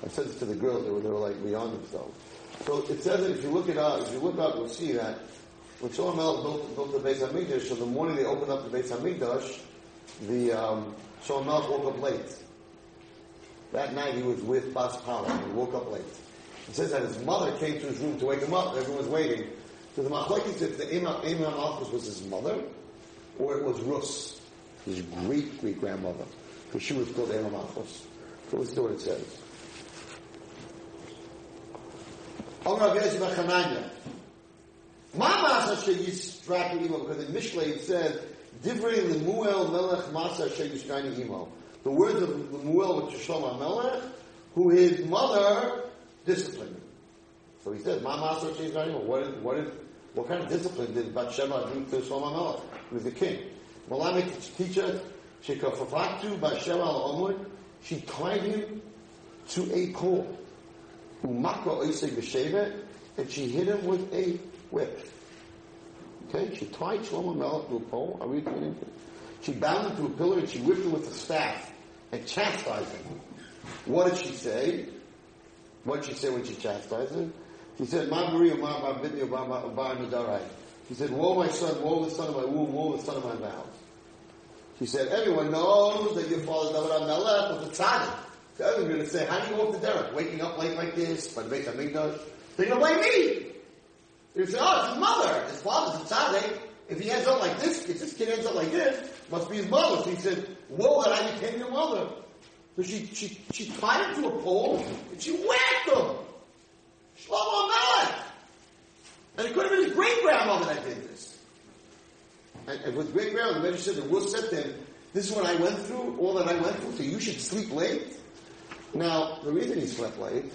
I said this to the girls, they were, they were like beyond themselves. So it says that if you look it up, if you look up, you'll see that when Shlomo HaMelech built, built the Beis HaMikdash, so the morning they opened up the Beis HaMikdash, the um, Shlomo woke up late. That night he was with Bas Paroh. He woke up late. It says that his mother came to his room to wake him up. Everyone was waiting. So the machlekes if the Imam, Imam Malchus was his mother, or it was Rus, his great great grandmother, because she was called Imam Malchus. So let's see what it says. Because in Mishlei it says, Divrei Lemuel Melech Masa Sheyishkani Imo. The words of Lemuel with Shlomo Melech, who his mother disciplined. So he says, Ma Masa Sheyishkani Imo. What, is, what, is, what kind of discipline did Bathsheba do to Shlomo Melech? He was the king. Malamek teacher, Shekafafatu Bathsheba al she tied him to a pole. And she hit him with a whip. Okay, she tied Shlomo Melech to a pole. Are we getting She bound him to a pillar and she whipped him with a staff and chastised him. What did she say? What did she say when she chastised him? She said, Ma Maria, Ma Bar Vidya, Bar Nadarai. She said, Woe my son, woe the son of my womb, woe the son of my vows. She said, everyone knows that your father David Melech was a tzaddik. So everyone's going to say, how do you walk the derek? Waking up late like this, by the Beit HaMikdash? They're going to blame me. They say, oh, it's his mother. His father's a tzaddik. If he ends up like this, if this kid ends up like this, must be his mother. So he said, woe that I became your mother. So she, she, she tied him to a pole and she whacked him. Shlomo Melech. And it could have been his great grandmother that did this. And, and with great grandmother, the said that Will to him, this is what I went through, all that I went through, so you should sleep late. Now, the reason he slept late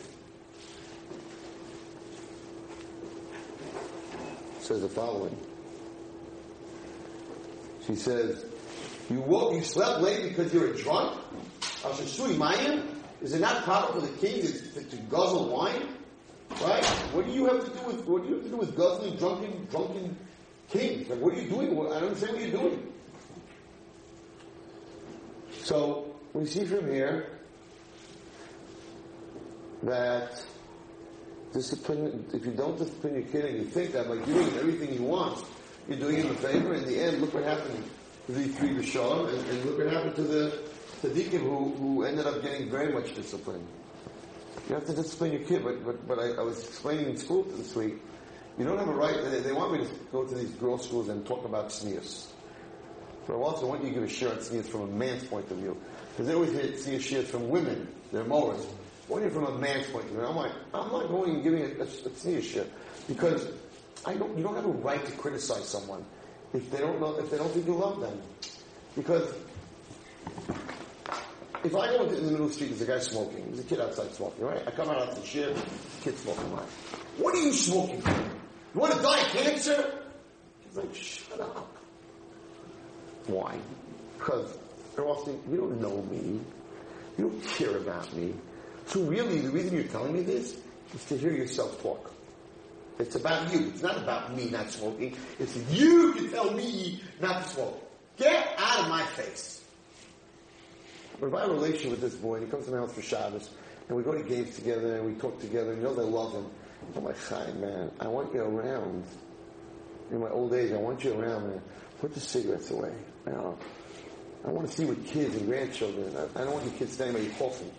says the following. She says, you woke, you slept late because you're a drunk? Is it not proper for the king to, to, to, guzzle wine? Right? What do you have to do with what do you have to do with guzzling drunken drunken kings? Like what are you doing? I don't understand what you're doing. So we see from here that discipline, if you don't discipline your kid and you think that by giving him everything he wants, you're doing him a favor, in the end, look what happened to the three Bishon, and, and look what happened to the tzaddikim who, who ended up getting very much discipline. You have to discipline your kid, but, but, but I, I was explaining in school this week, you don't have a right, they, they want me to go to these girls' schools and talk about tznius. For a while, so I want you to give a share on tznius from a man's point of view. Because they always a share from women, they're mowers. Only from a man's point of view. I'm like, I'm not going and giving a, a, a shit because I don't. You don't have a right to criticize someone if they don't know if they don't think you love them. Because if I go into the middle of the street, there's a guy smoking. There's a kid outside smoking, right? I come out of the shit, kid smoking. Right? What are you smoking for? You want to die of cancer? He's like, shut up. Why? Because They're all you don't know me. You don't care about me. So really, the reason you're telling me this is to hear yourself talk. It's about you. It's not about me not smoking. It's you can tell me not to smoke. Get out of my face. But a relationship with this boy and he comes to my house for Shabbos and we go to games together and we talk together and you know they love him, I'm like, hi man, I want you around. In my old age, I want you around, man. Put the cigarettes away. You know, I want to see what kids and grandchildren. I, I don't want your kids standing by coffin.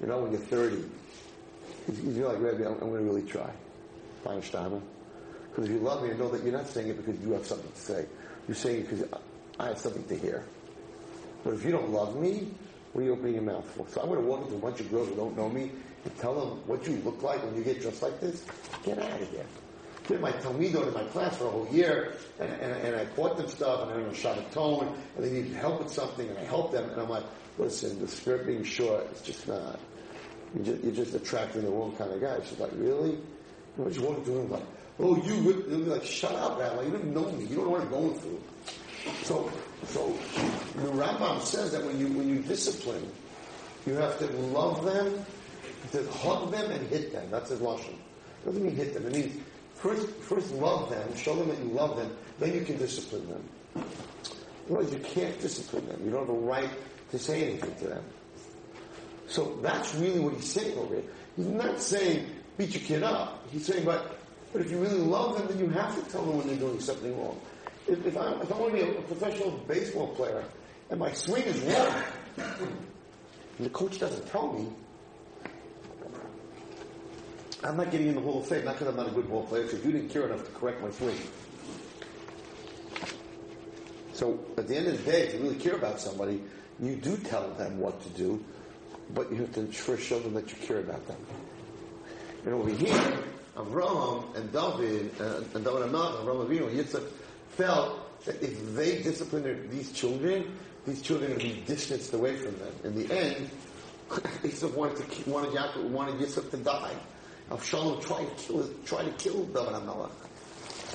You know, when you're 30. You're like, Rebbe, I'm, I'm going to really try. Feinsteiner. Because if you love me, I know that you're not saying it because you have something to say. You're saying it because I have something to hear. But if you don't love me, what are you opening your mouth for? So I'm going to walk into a bunch of girls who don't know me and tell them what you look like when you get dressed like this. Get out of here. Did my Talmidot in my class for a whole year, and, and, and I taught them stuff, and I shot a tone, and they needed help with something, and I helped them, and I'm like, listen, the skirt being short, it's just not. You're just, you're just attracting the wrong kind of guy. She's like, really? What you know, to and like, oh, you, would be like, shut up, Rabbi, you don't know me, you don't know what I'm going through. So, so the Rambam says that when you when you discipline, you have to love them, to hug them and hit them. That's his lashon. Doesn't mean hit them. It means first first love them, show them that you love them, then you can discipline them. Otherwise, you can't discipline them. You don't have a right to say anything to them. So that's really what he's saying over here. He's not saying beat your kid up. He's saying, but but if you really love them, then you have to tell them when they're doing something wrong. If, if, I, if I want to be a, professional baseball player and my swing is wrong, and the coach doesn't tell me, I'm not getting in the Hall of Fame, not because I'm not a good ball player, because you didn't care enough to correct my swing. So at the end of the day, if you really care about somebody, you do tell them what to do, but you have to first show them that you care about them. And over here, Avraham and David, uh, and David and Avraham Avinu, Yitzchak, felt that if they discipline these children, these children to be distanced away from them. In the end, <laughs> Yitzchak wanted to wanted Yaakov wanted Yitzchak to die. Avshalom tried to kill tried to kill David HaMelech.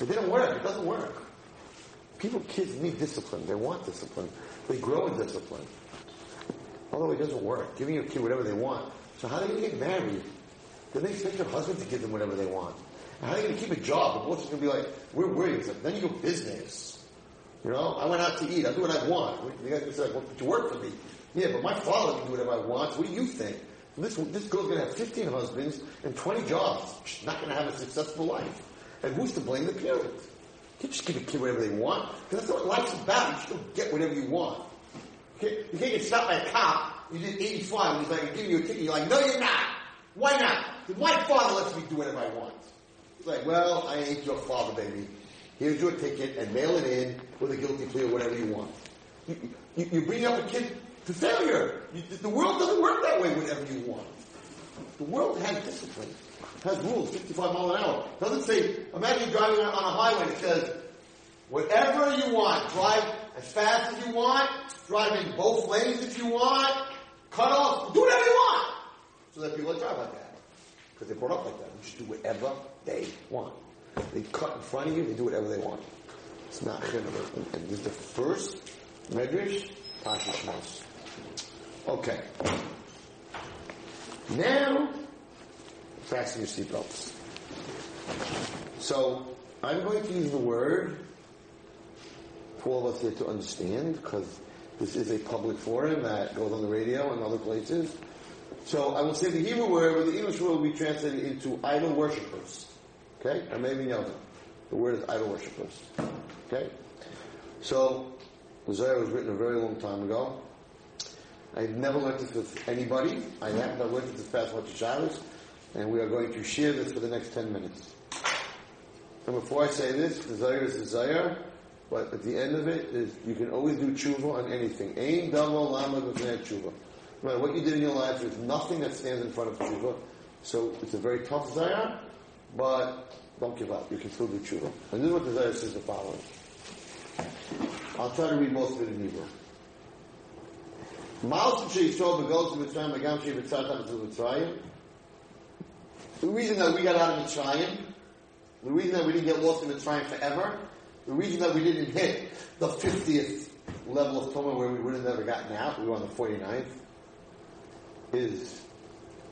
It didn't work. It doesn't work. People, kids need discipline. They want discipline. They grow in discipline. Although it doesn't work. Giving your kid whatever they want. So how do they going to get married? Then they expect their husband to give them whatever they want. And how are they going to keep a job? The boss is going to be like, "We're worried." Like, then you go business. You know, I went out to eat. I do what I want. The guy's going to say, like, "Well, you work for me." Yeah, but my father can do whatever I want. What do you think? This this girl's going to have 15 husbands and 20 jobs. She's not going to have a successful life. And who's to blame? The parents. You just give a kid whatever they want because that's what life's about. You still get whatever you want. You can't, get stopped by a cop. You did 85 and he's like, giving you a ticket." You're like, "No, you're not." Why not? My father lets me do whatever I want. He's like, well, I ain't your father, baby. Here's your ticket and mail it in with a guilty plea or whatever you want. You, you, you bring up a kid to failure. You, the world doesn't work that way, whatever you want. The world has discipline, has rules, 55 miles an hour. Doesn't say, imagine driving on a highway it says, whatever you want, drive as fast as you want, drive in both lanes if you want, cut off, do whatever you want. So that people drive like that. Because they're brought up like that. You just do whatever they want. They cut in front of you, they do whatever they want. It's not work. And this is the first medrash, Pasha. Okay. Now, fasten your seatbelts. So, I'm going to use the word for all of us here to understand, because this is a public forum that goes on the radio and other places. So I will say the Hebrew word, but the English word will be translated into idol worshippers. Okay? Or maybe know The word is idol worshippers. Okay? So, the Zohar was written a very long time ago. I had never learned this with anybody. I haven't learned this past Rosh Hashanah, and we are going to share this for the next 10 minutes. And before I say this, desire is desire, but at the end of it is you can always do tshuva on anything. Ain damo lama tshuva. No matter what you did in your life, there's nothing that stands in front of tshuva. So it's a very tough desire, but don't give up. You can still do tshuva. And this is what Zohar says the following. I'll try to read most of it in Hebrew. The reason that we got out of the Mitzrayim, the reason that we didn't get lost in the Mitzrayim forever, the reason that we didn't hit the 50th level of Tumah where we would have never gotten out, we were on the 49th, is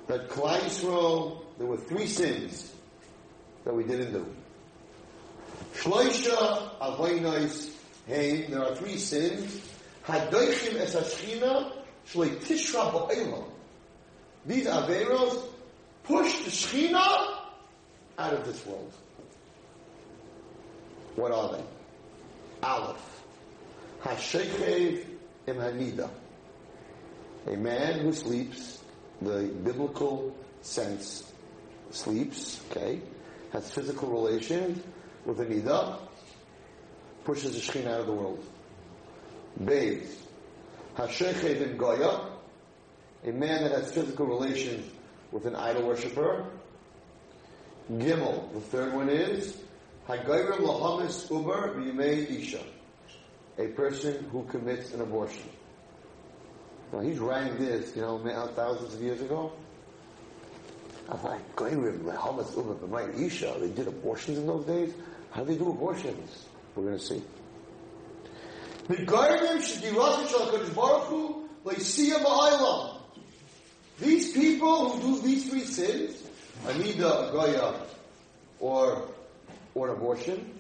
that Klal Yisrael, there were three sins that we didn't do. Shloisha avoinos hein, there are three sins. Hadoichim es hashchina, shloi tishra ba'elam. These averos push the Shechina out of this world. What are they? Aleph. Hashechev im Hanida. A man who sleeps, the biblical sense, sleeps, okay, has physical relations with a Nida, pushes the Shekhinah out of the world. Bathes. Hashechev im Goya. A man that has physical relations with an idol worshiper. Gimel. The third one is Hagayrim lahamis uber b'yimei isha. A person who commits an abortion. Now he's writing this, you know, thousands of years ago. I was like, Gayrim lahamis uber b'yimei isha. They did abortions in those days. How do they do abortions? We're going to see. The Gayrim shediratich shal Kadosh Baruch Hu le'siyah ba'aylam. These people who do these three sins, Anida, Goya, or, or abortion,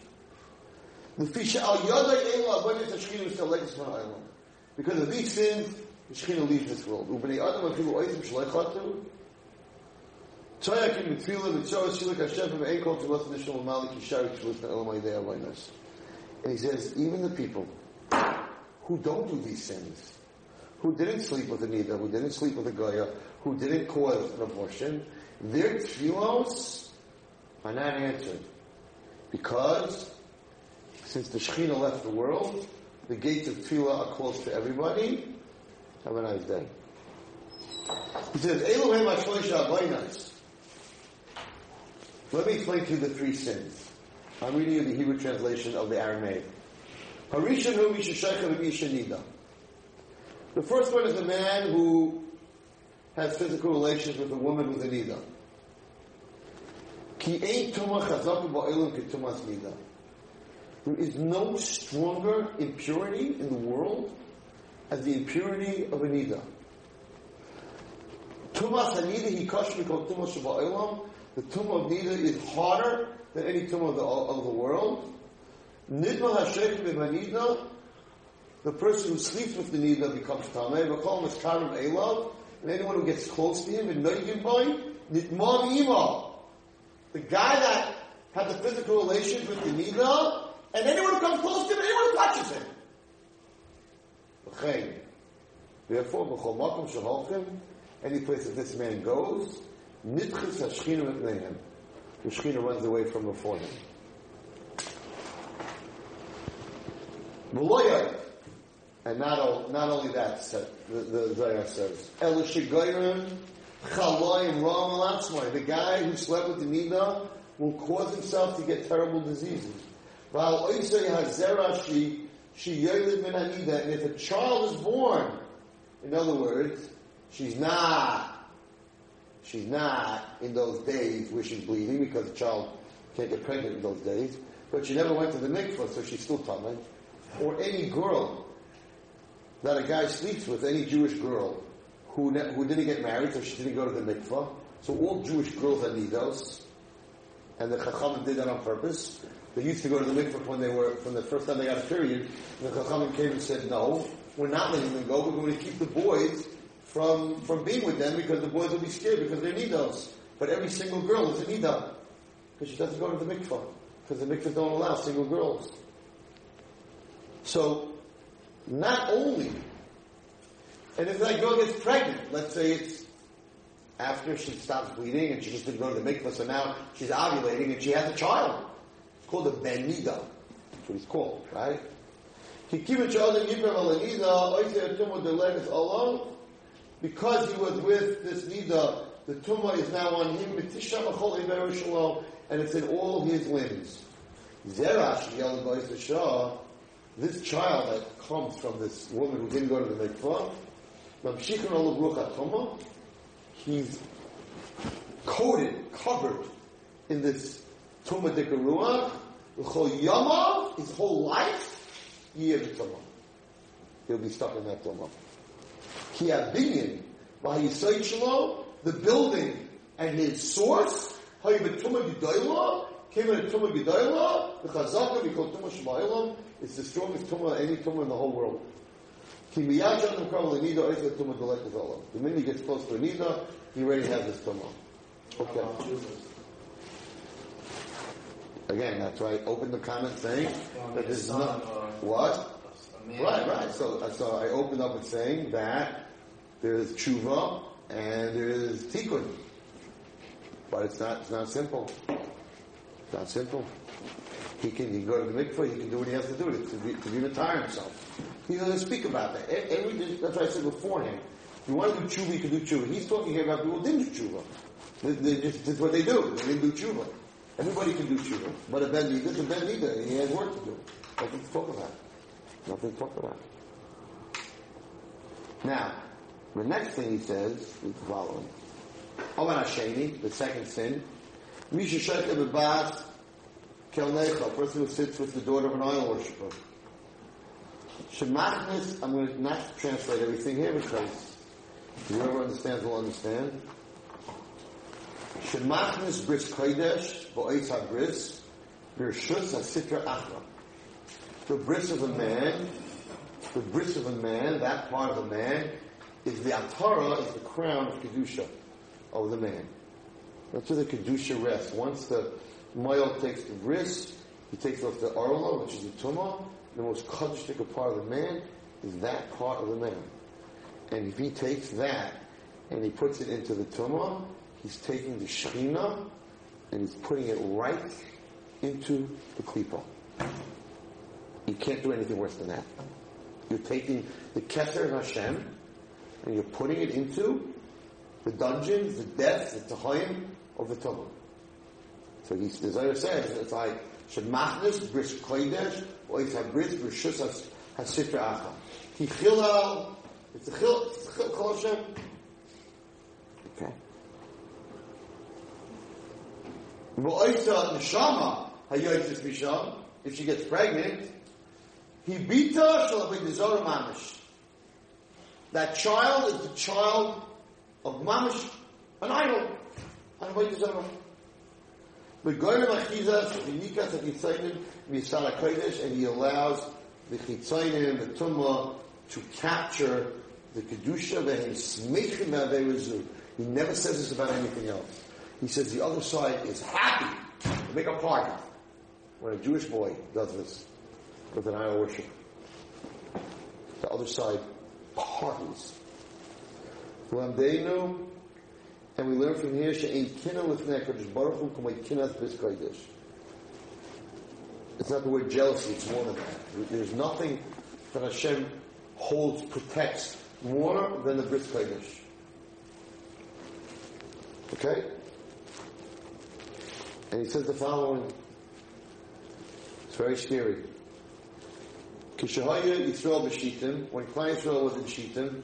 because of these sins, the Shekhinah leaves this world. And he says, even the people who don't do these sins, who didn't sleep with a Nida, who didn't sleep with a Goya, who didn't cause an abortion, their tefillos are not answered. Because since the Shekhinah left the world, the gates of tefillah are closed to everybody. Have a nice day. He says, Elohim HaShloisha Let me explain to you the three sins. I'm reading you the Hebrew translation of the Aramaic. Misha The first one is a man who has physical relations with a woman with a nida. Ki nida. There is no stronger impurity in the world as the impurity of a nida. Tumas hanida he kashmi called tumas shaba'ilam. The tumah of nida is harder than any tumah of the, of the world. Nidma hashek b'manida. The person who sleeps with the nida becomes tamei. V'kol miskarim elav and anyone who gets close to him and noigim by nitmam ima. The guy that had the physical relations with the nida, and anyone who comes close to him, anyone who touches him. Therefore, b'chol makom sheholchem, any place that this man goes, nitchis hashchina mitnehem. The Shekhinah runs away from before him. And not, not only that, the, the Zohar says, El Shigoyim Chaloyim Ram The guy who slept with the Nida will cause himself to get terrible diseases. Val Oisei Hazera She She Yoylid Min Anida. And if a child is born, in other words, she's not, she's not in those days where she's bleeding because the child can't get pregnant in those days, but she never went to the mikvah, so she's still tummy. Or any girl that a guy sleeps with any Jewish girl who, ne- who didn't get married, so she didn't go to the mikvah. So all Jewish girls are nidos, and the Chachamim did that on purpose. They used to go to the mikvah when they were, from the first time they got a period, and the Chachamim came and said, no, we're not letting them go, we're going to keep the boys from, from being with them because the boys will be scared because they're nidos. But every single girl is a nida, because she doesn't go to the mikvah, because the mikvah don't allow single girls. So, not only, and if that girl gets pregnant, let's say it's after she stops bleeding and she just didn't to the mikvah, so now she's ovulating and she has a child. It's called a benida. That's what it's called, right? Because he was with this nida, the tumah is now on him, and it's in all his limbs. Zerash, this child that comes from this woman who didn't go to the mikvah, he's coated, covered in this Dikaruach, Yama, his whole life, Tumah. he'll be stuck in that tumah. Ki abinyan, v'hayisayt shelo, the building and his source, hayibetuma g'dayla, came in a tumah g'dayla, the chazaka, tumah shmailam, it's the strongest tumah, any tumah in the whole world. Ki miyad shadam kram l'nida, ois the tumah delek v'zalam. The minute he gets close to a nida, he already has this tumah. Okay. Again, that's why I opened the comment saying that this is not, what? Right, right. So, uh, so I opened up with saying that there's tshuva and there's tikkun. But it's not, it's not simple. Not simple. He can, he go to the mikveh, he can do what he has to do to, be, to be retire himself. He doesn't speak about that. Every, that's what I said beforehand. If you want to do tshuva, you can do tshuva. He's talking here about people who didn't do tshuva. They, they just, this is what they do. They didn't do tshuva. Everybody can do tshuva. But a ben nida, a ben nida. He has work to do. Nothing to talk about. Nothing to talk about. Now, the next thing he says is the following. Oman Hasheni, the second sin. Misha Bebat Kelnecha, a person who sits with the daughter of an idol worshiper. Shemachnis, I'm going to not translate everything here because whoever understands will understand. Shemachnis bris kodesh, bo'etz ha-bris, birshus ha-sitra achra. The bris of a man, the bris of a man, that part of a man, is the atara, is the crown of kedusha of the man. That's where the kedusha rests. Once the male takes the bris, he takes off the arla, which is the tumah. The most kaddishika part of the man is that part of the man. And if he takes that and he puts it into the tumah, he's taking the shechina and he's putting it right into the klipa. You can't do anything worse than that. You're taking the Keter of Hashem and you're putting it into the dungeons, the depths, the tahayim of the tumah. So he, the Zohar says, it's like, Shemachnis bris kodesh, or it's a bris brishus hasifra acha. He chilal, it's a chil, it's a chil kol Hashem. Okay. V'oisa neshama hayoytis misham, if she gets pregnant, he bita shalabi dezora mamish. That child is the child of mamish, an idol, an avodah zarah. Begoyim achizas v'nikas hachitzayim misara kodesh, and he allows the chitzayim, the tumah, to capture the kedusha v'hem smeichim v'averezu. He never says this about anything else. He says the other side is happy to make a party when a Jewish boy does this with an idol worship. The other side parties. Lamdeinu, and we learn from here, she'ein kina lifnei HaKadosh Baruch Hu k'may kinas bis kodesh. It's not the word jealousy, it's more than that. There's nothing that Hashem holds, protects more than the bris kodesh. Okay? And he says the following. It's very scary. Kishahaya Yisrael b'shitim, when Klal Yisrael was in Shitim,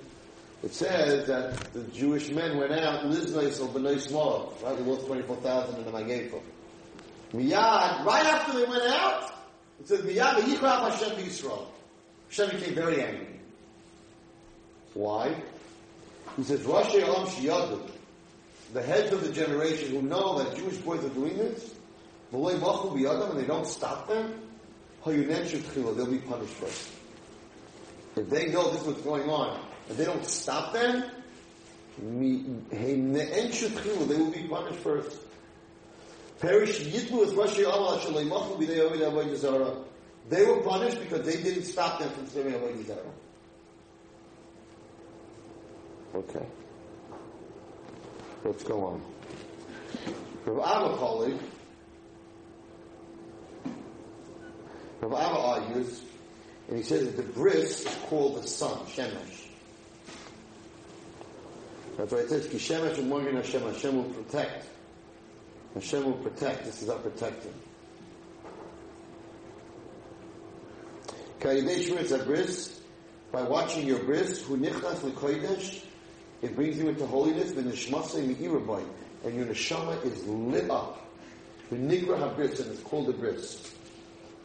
it says that the Jewish men went out, Liznais or B'nai Small, right? They lost 24,000 in the Magefa. Miyad, right after they went out, it says, Miyad v'yichraf Hashem Yisrael. Hashem became very angry. Why? He says, Rashi Alam Shiyadu, the heads of the generation who know that Jewish boys are doing this, V'loi Machu B'yadam, and they don't stop them, they'll be punished first. If they know this is what's going on, and they don't stop them, they will be punished first. Perish Yitbu is Allah Shaleimachu B'dei Ovid Avodah Zarah. They were punished because they didn't stop them from serving Avodah Zarah. Okay. Let's go on. Rav Abba colleague, Rav Abba argues, and he says that the bris is called the sun, Shemesh. That's why it says, Ki shemesh u'morgen Hashem, Hashem will protect. Hashem will protect. This is our protecting. By watching your bris, who nichnas l'kodesh, it brings you into holiness. V'nishmasei mi'irabai, and your neshama is lit up. V'nigra habris, and it's called the bris.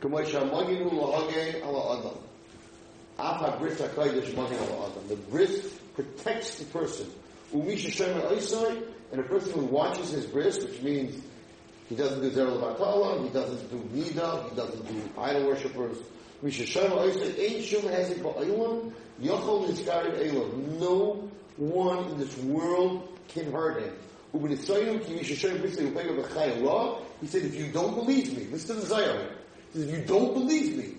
K'may shamaginu lahage ala adam. Af habris hakadosh magin ala adam. The bris protects the person. And a person who watches his bris, which means he doesn't do Zerel Batala, he doesn't do Nida, he doesn't do idol worshippers. No one in this world can hurt him. He said, if you don't believe me, listen to the Zohar. He said, if you don't believe me,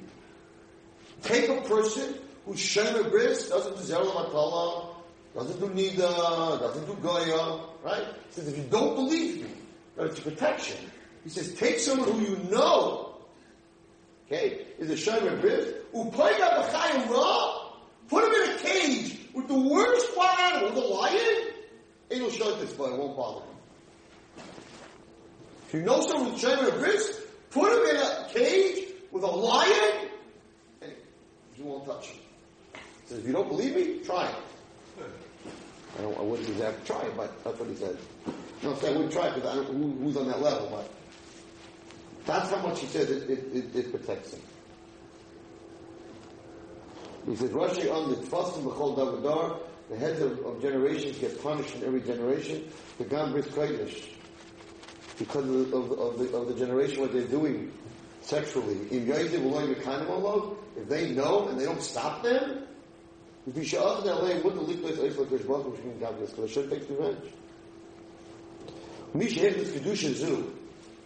take a person who's Shemer Bris, doesn't do Zerel Matala, doesn't do Nida, doesn't do Goya, right? He says, if you don't believe me, that it's protection. He says, take someone who you know, okay, is a Shemer Bris, Upayga put him in a cage with the worst wild animal, the lion, and he'll shut this, but it won't bother him. If you know someone who's Shemer Bris, put him in a cage with a lion, and he won't touch him. He says, if you don't believe me, try it. I. I wouldn't exactly try it, but that's what he said. No, so I wouldn't try it because I don't know who, who's on that level, but that's how much he said it, it, it, it protects him. He says, Rashi on the Tfasim B'chol Davadar, the heads of, of, generations get punished in every generation. The Gambris Kodesh, because of the, of, of, the, of the generation what they're doing sexually. If they know and they don't stop them, if you ask that way, what the liquid is like both which means God because Hashem takes revenge. Misha Hegdes Kedusha Zu,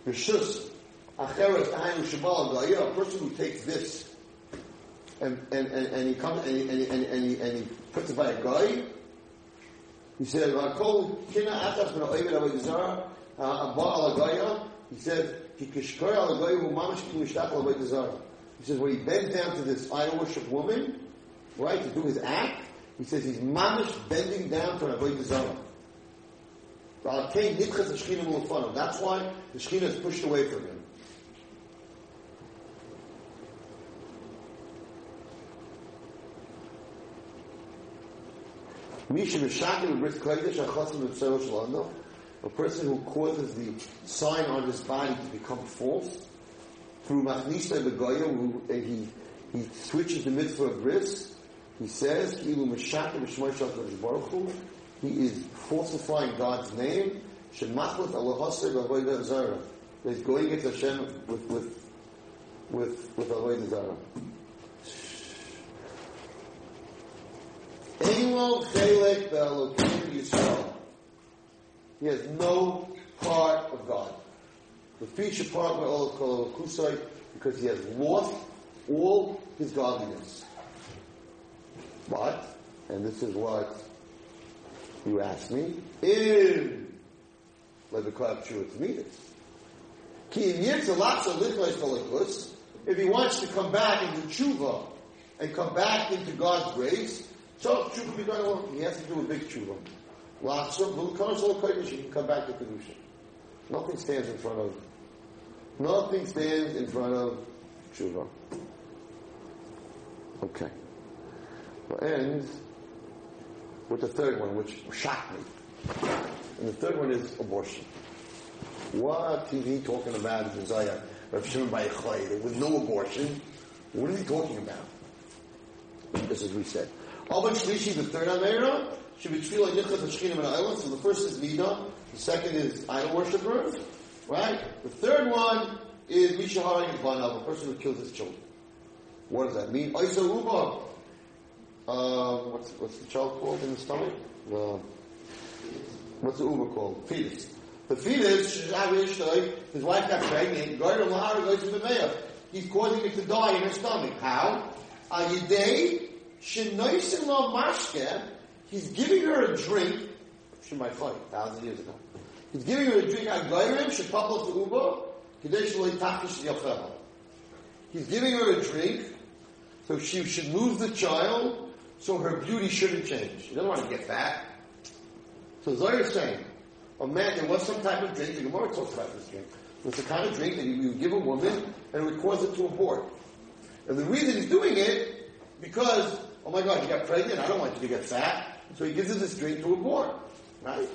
Rishus, Acheres Ainu Shabal Gaya, a person who takes this and, and, and, and he comes and and, and, and, he, and he puts it by a guy, he said, Vakol Kina Atas Min Oivid Avodah Zarah, Abba Al Gaya, he said, Kikishkoy Al Gaya Hu Mamash Ki Mishtach Al Avodah Zarah. He says, when he bends down to this idol worship woman, right, to do his act, he says he's mamish bending down to an avodah zarah. That's why the Shekhinah is pushed away from him. A person who causes the sign on his body to become false through Machnisa Begoya, who he he switches the mitzvah of bris. He says, He is falsifying God's name. He's going against Hashem with with with with Avodah Zarah. He has no part of God. The feature part of Kusai because he has lost all his godliness. But, and this is what you asked me, in Levikot Shuat Midas. If he wants to come back and do tshuva and come back into God's grace, so tshuva he has to do a big tshuva. Lots of he can come back to kedusha. Nothing stands in front of. Nothing stands in front of tshuva. Okay. We'll end with the third one, which shocked me. And the third one is abortion. What is he talking about in Isaiah? Rav Shimon by with no abortion. What is he talking about? This is what we said. Alban Shlishi, the third Amera, should be treated like Nichas and and Island. So the first is Nida, the second is idol worshippers, right? The third one is Mishahara Yivanav, a person who kills his children. What does that mean? Isa Uba. Uh, what's, what's the child called in the stomach? The, what's the Uba called? Fetus. The fetus, his wife got pregnant, he's causing it to die in her stomach. How? Ayidei, shenoisim lo mashke, he's giving her a drink, she might fight, thousand years ago. He's giving her a drink, Agayrim, shepapos Uba, kadesh lo yitakish yafel. He's giving her a drink, so she should lose the child, so her beauty shouldn't change. She doesn't want to get fat. So Zohar is saying, a man, there was some type of drink, the Gemara talks about this drink. It was the kind of drink that you would give a woman and it would cause it to abort. And the reason he's doing it, because, oh my God, you got pregnant, I don't want you to get fat. So he gives her this drink to abort. Right?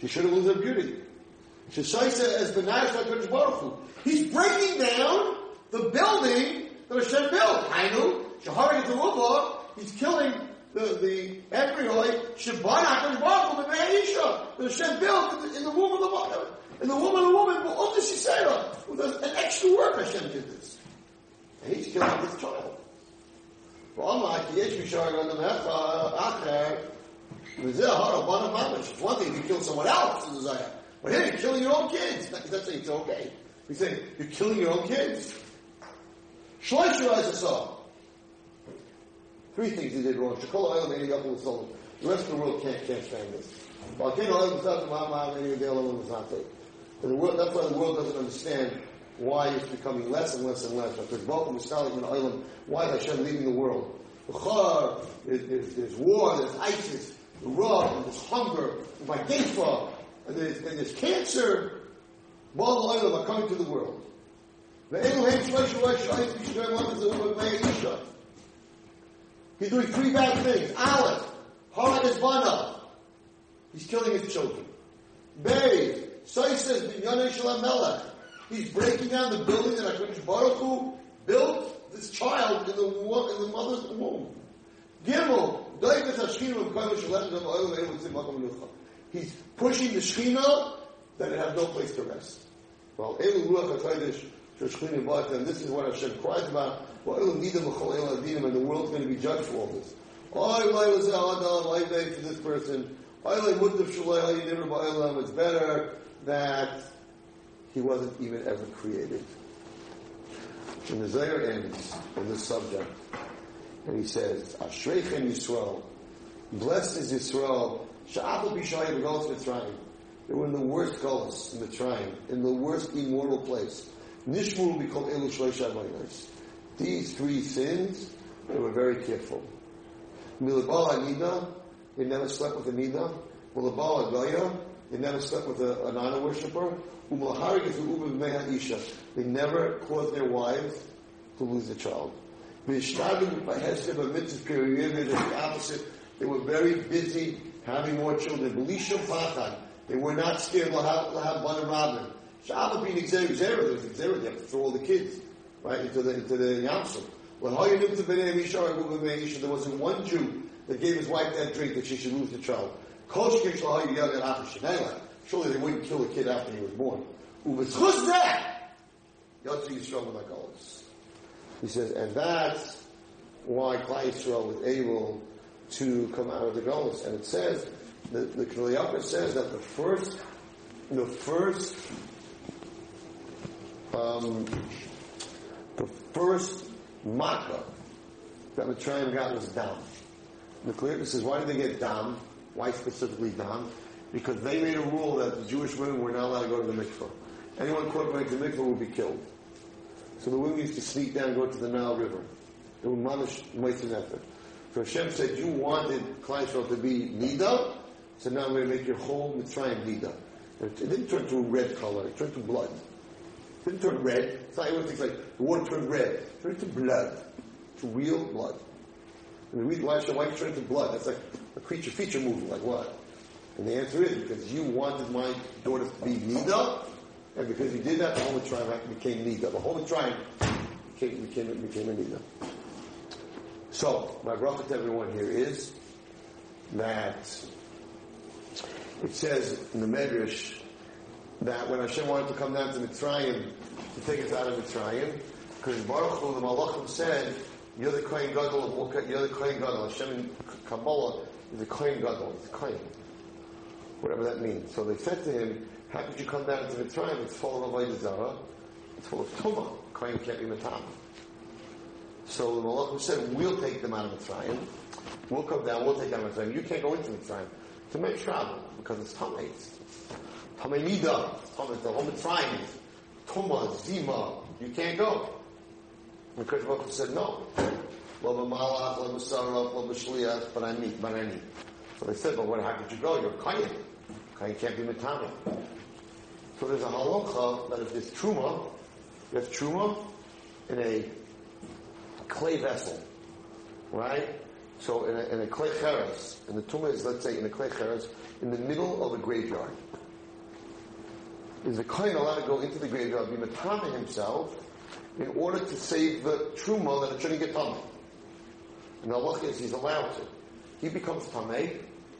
She shouldn't lose her beauty. He's breaking down the building that Hashem built. Hainu, Shahari Zeruba, he's killing the, the embryoid, Shabbat, Baruch, the Meisha, the Shem built in the, in the womb of the mother. And the woman, the woman, will only she say who does an extra work Hashem did this. And he's killing his child. But unlike the Yesh Shari on the Mecha, uh, was a Hara, one of It's one thing if you kill someone else in the Zayah. But here, you're killing your own kids. That's saying it's okay. He's saying, you're killing your own kids. Shloishu as a song. Three things he did wrong. Oil made. The rest of the world can't, can't stand this. And the world, that's why the world doesn't understand why it's becoming less and less and less. Why is Hashem leaving the world? There's, there's war, there's ISIS, the raw, there's hunger, there's and there's, and there's cancer. Baal are coming to the world. He's doing three bad things. Aleph, Harad is Bana. He's killing his children. Bay, Saises, Binyanei Shalom Melech. He's breaking down the building that HaKadosh Baruch Hu built this child in the, in the mother's womb. Gimel, He's pushing the Shechina that it has no place to rest. Well, Elu Ruach HaKadosh, and this is what Hashem cries about. And the world's going to be judged for all this. I beg for this person. It's better that he wasn't even ever created. And the Zohar ends on this subject, and he says, Ashreichem Yisrael, blessed is Yisrael, Sha'abel Bishayim Galus Mitzrayim. They were in the worst Galus in the Mitzrayim, in the worst immortal place. Nishmur will be called Elu Shloisha These three sins, they were very careful. Milabal Anida, they never slept with a Nida. Milabal Agaya, they never slept with a, an honor worshiper. Umm umm they never caused their wives to lose a child. They were very busy having more children. They were not scared to have one. Shabbat being Xer, there's Xer, they have to throw all the kids, right, into the, into the Yamsuf. When there wasn't one Jew that gave his wife that drink that she should lose the child. Surely they wouldn't kill a kid after he was born. He says, and that's why Klal Yisrael was able to come out of the Galus. And it says, the, the says that the first, the first, um, the first makkah that Mitzrayim got was Dam. The Kli says, why did they get Dam? Why specifically Dam? Because they made a rule that the Jewish women were not allowed to go to the mikvah. Anyone caught going to the mikvah would be killed. So the women used to sneak down and go to the Nile River. It would manish wasted effort. So Hashem said, you wanted Kleinfeld to be Nida, so now I'm going to make your whole Mitzrayim Nida. It didn't turn to a red color, it turned to blood. Didn't turn red. It's not even things like the water turned red. It turned to blood. To real blood. And we read why you turn to blood? That's like a creature feature movie, like what? And the answer is because you wanted my daughter to be Nida, and because you did that, the whole tribe became Nida. The whole tribe became, became, became a Nida. So, my bracha to everyone here is that it says in the Medrash that when Hashem wanted to come down to Mitzrayim to take us out of Mitzrayim, because Baruch Hu, the Malachim said, you're the Kohen Gadol, of you're the Kohen Gadol. Hashem in Kabbalah is the Kohen Gadol, it's Kohen whatever that means. So they said to him, how could you come down to Mitzrayim? It's full of Avodah. It's full of Tumah. Kohen can't be Matam. So the Malachim said, we'll take them out of Mitzrayim. We'll come down, we'll take them out of Mitzrayim. You can't go into Mitzrayim to make travel because it's Tamei. Nida. It's the whole is Tumah, Zima. You can't go. And Kodesh Baruch said, no. Lo b'malach, lo b'sarach, lo b'shliach, but I need, but I need. So they said, but what, how could you go? You're Kayin. Kayin can't be Matana. So there's a halacha that if there's truma, you have truma in a clay vessel, right? So in a, in a clay cheres, and the tumah is, let's say, in a clay cheres, in the middle of a graveyard. Is the kohen allowed to go into the graveyard, be matana himself, in order to save the truma that it shouldn't get tummy? And the is he's allowed to. He becomes tamei.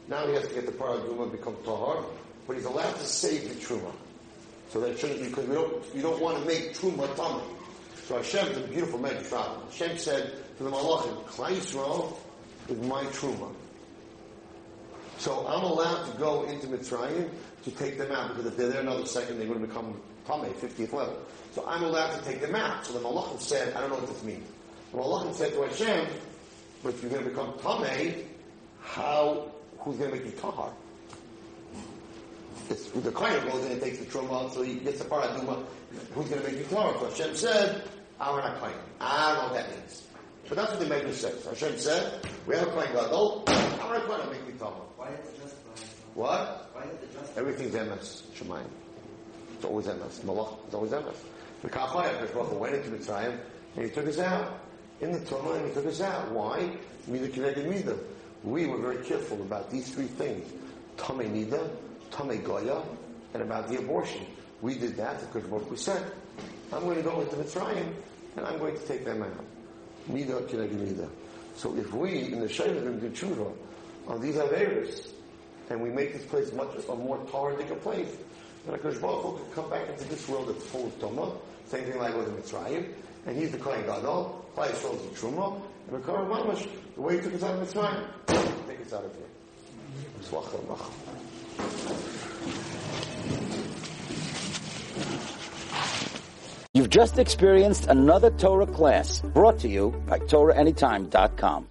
Now he has to get the parah adumah become tahar, but he's allowed to save the truma. So that shouldn't be because we don't you don't want to make truma tamei. So Hashem a beautiful medrash. Hashem said to the malachim, Klal Yisrael is my truma. So I'm allowed to go into Mitzrayim to take them out because if they're there another second, they're going to become Tameh, 50th level. So I'm allowed to take them out. So the Malachim said, I don't know what this means. The Malachim said to Hashem, but if you're going to become Tameh, how, who's going to make you Tahar? It's, the Kohen goes in and takes the Truma, so he gets the part of Parah Adumah. Who's going to make you Tahar? So Hashem said, I'm not Kohen. I don't know what that means. But that's what the Medrash says. Hashem said, we have a Kohen Gadol, I'm not Kohen, make me Tahar. Why did it justify? What? Why did it justify? Everything's MS, Shemayim. It's always MS. Malach, it's always MS. The Kachayah, Hakadosh Baruch Hu went into Mitzrayim, and he took us out. In the Torah, and he took us out. Why? Mida Kineged Mida. We were very careful about these three things. Tamei Nida, Tamei Goya, and about the abortion. We did that, the Hakadosh Baruch Hu said, I'm going to go into Mitzrayim, and I'm going to take them out. Nida Kineged Nida. So if we, in the Shayim, do tshuva on these Averis, and we make this place much a more torrentic place, then Hakadosh Baruch Hu come back into this world that's full of Toma, same thing like with the Mitzrayim, and he's the Kohen Gadol, Klal Yisrael is the Truma, and Kohen Mamash, the way he took us out of Mitzrayim, take us out of here. You've just experienced another Torah class brought to you by TorahAnytime.com.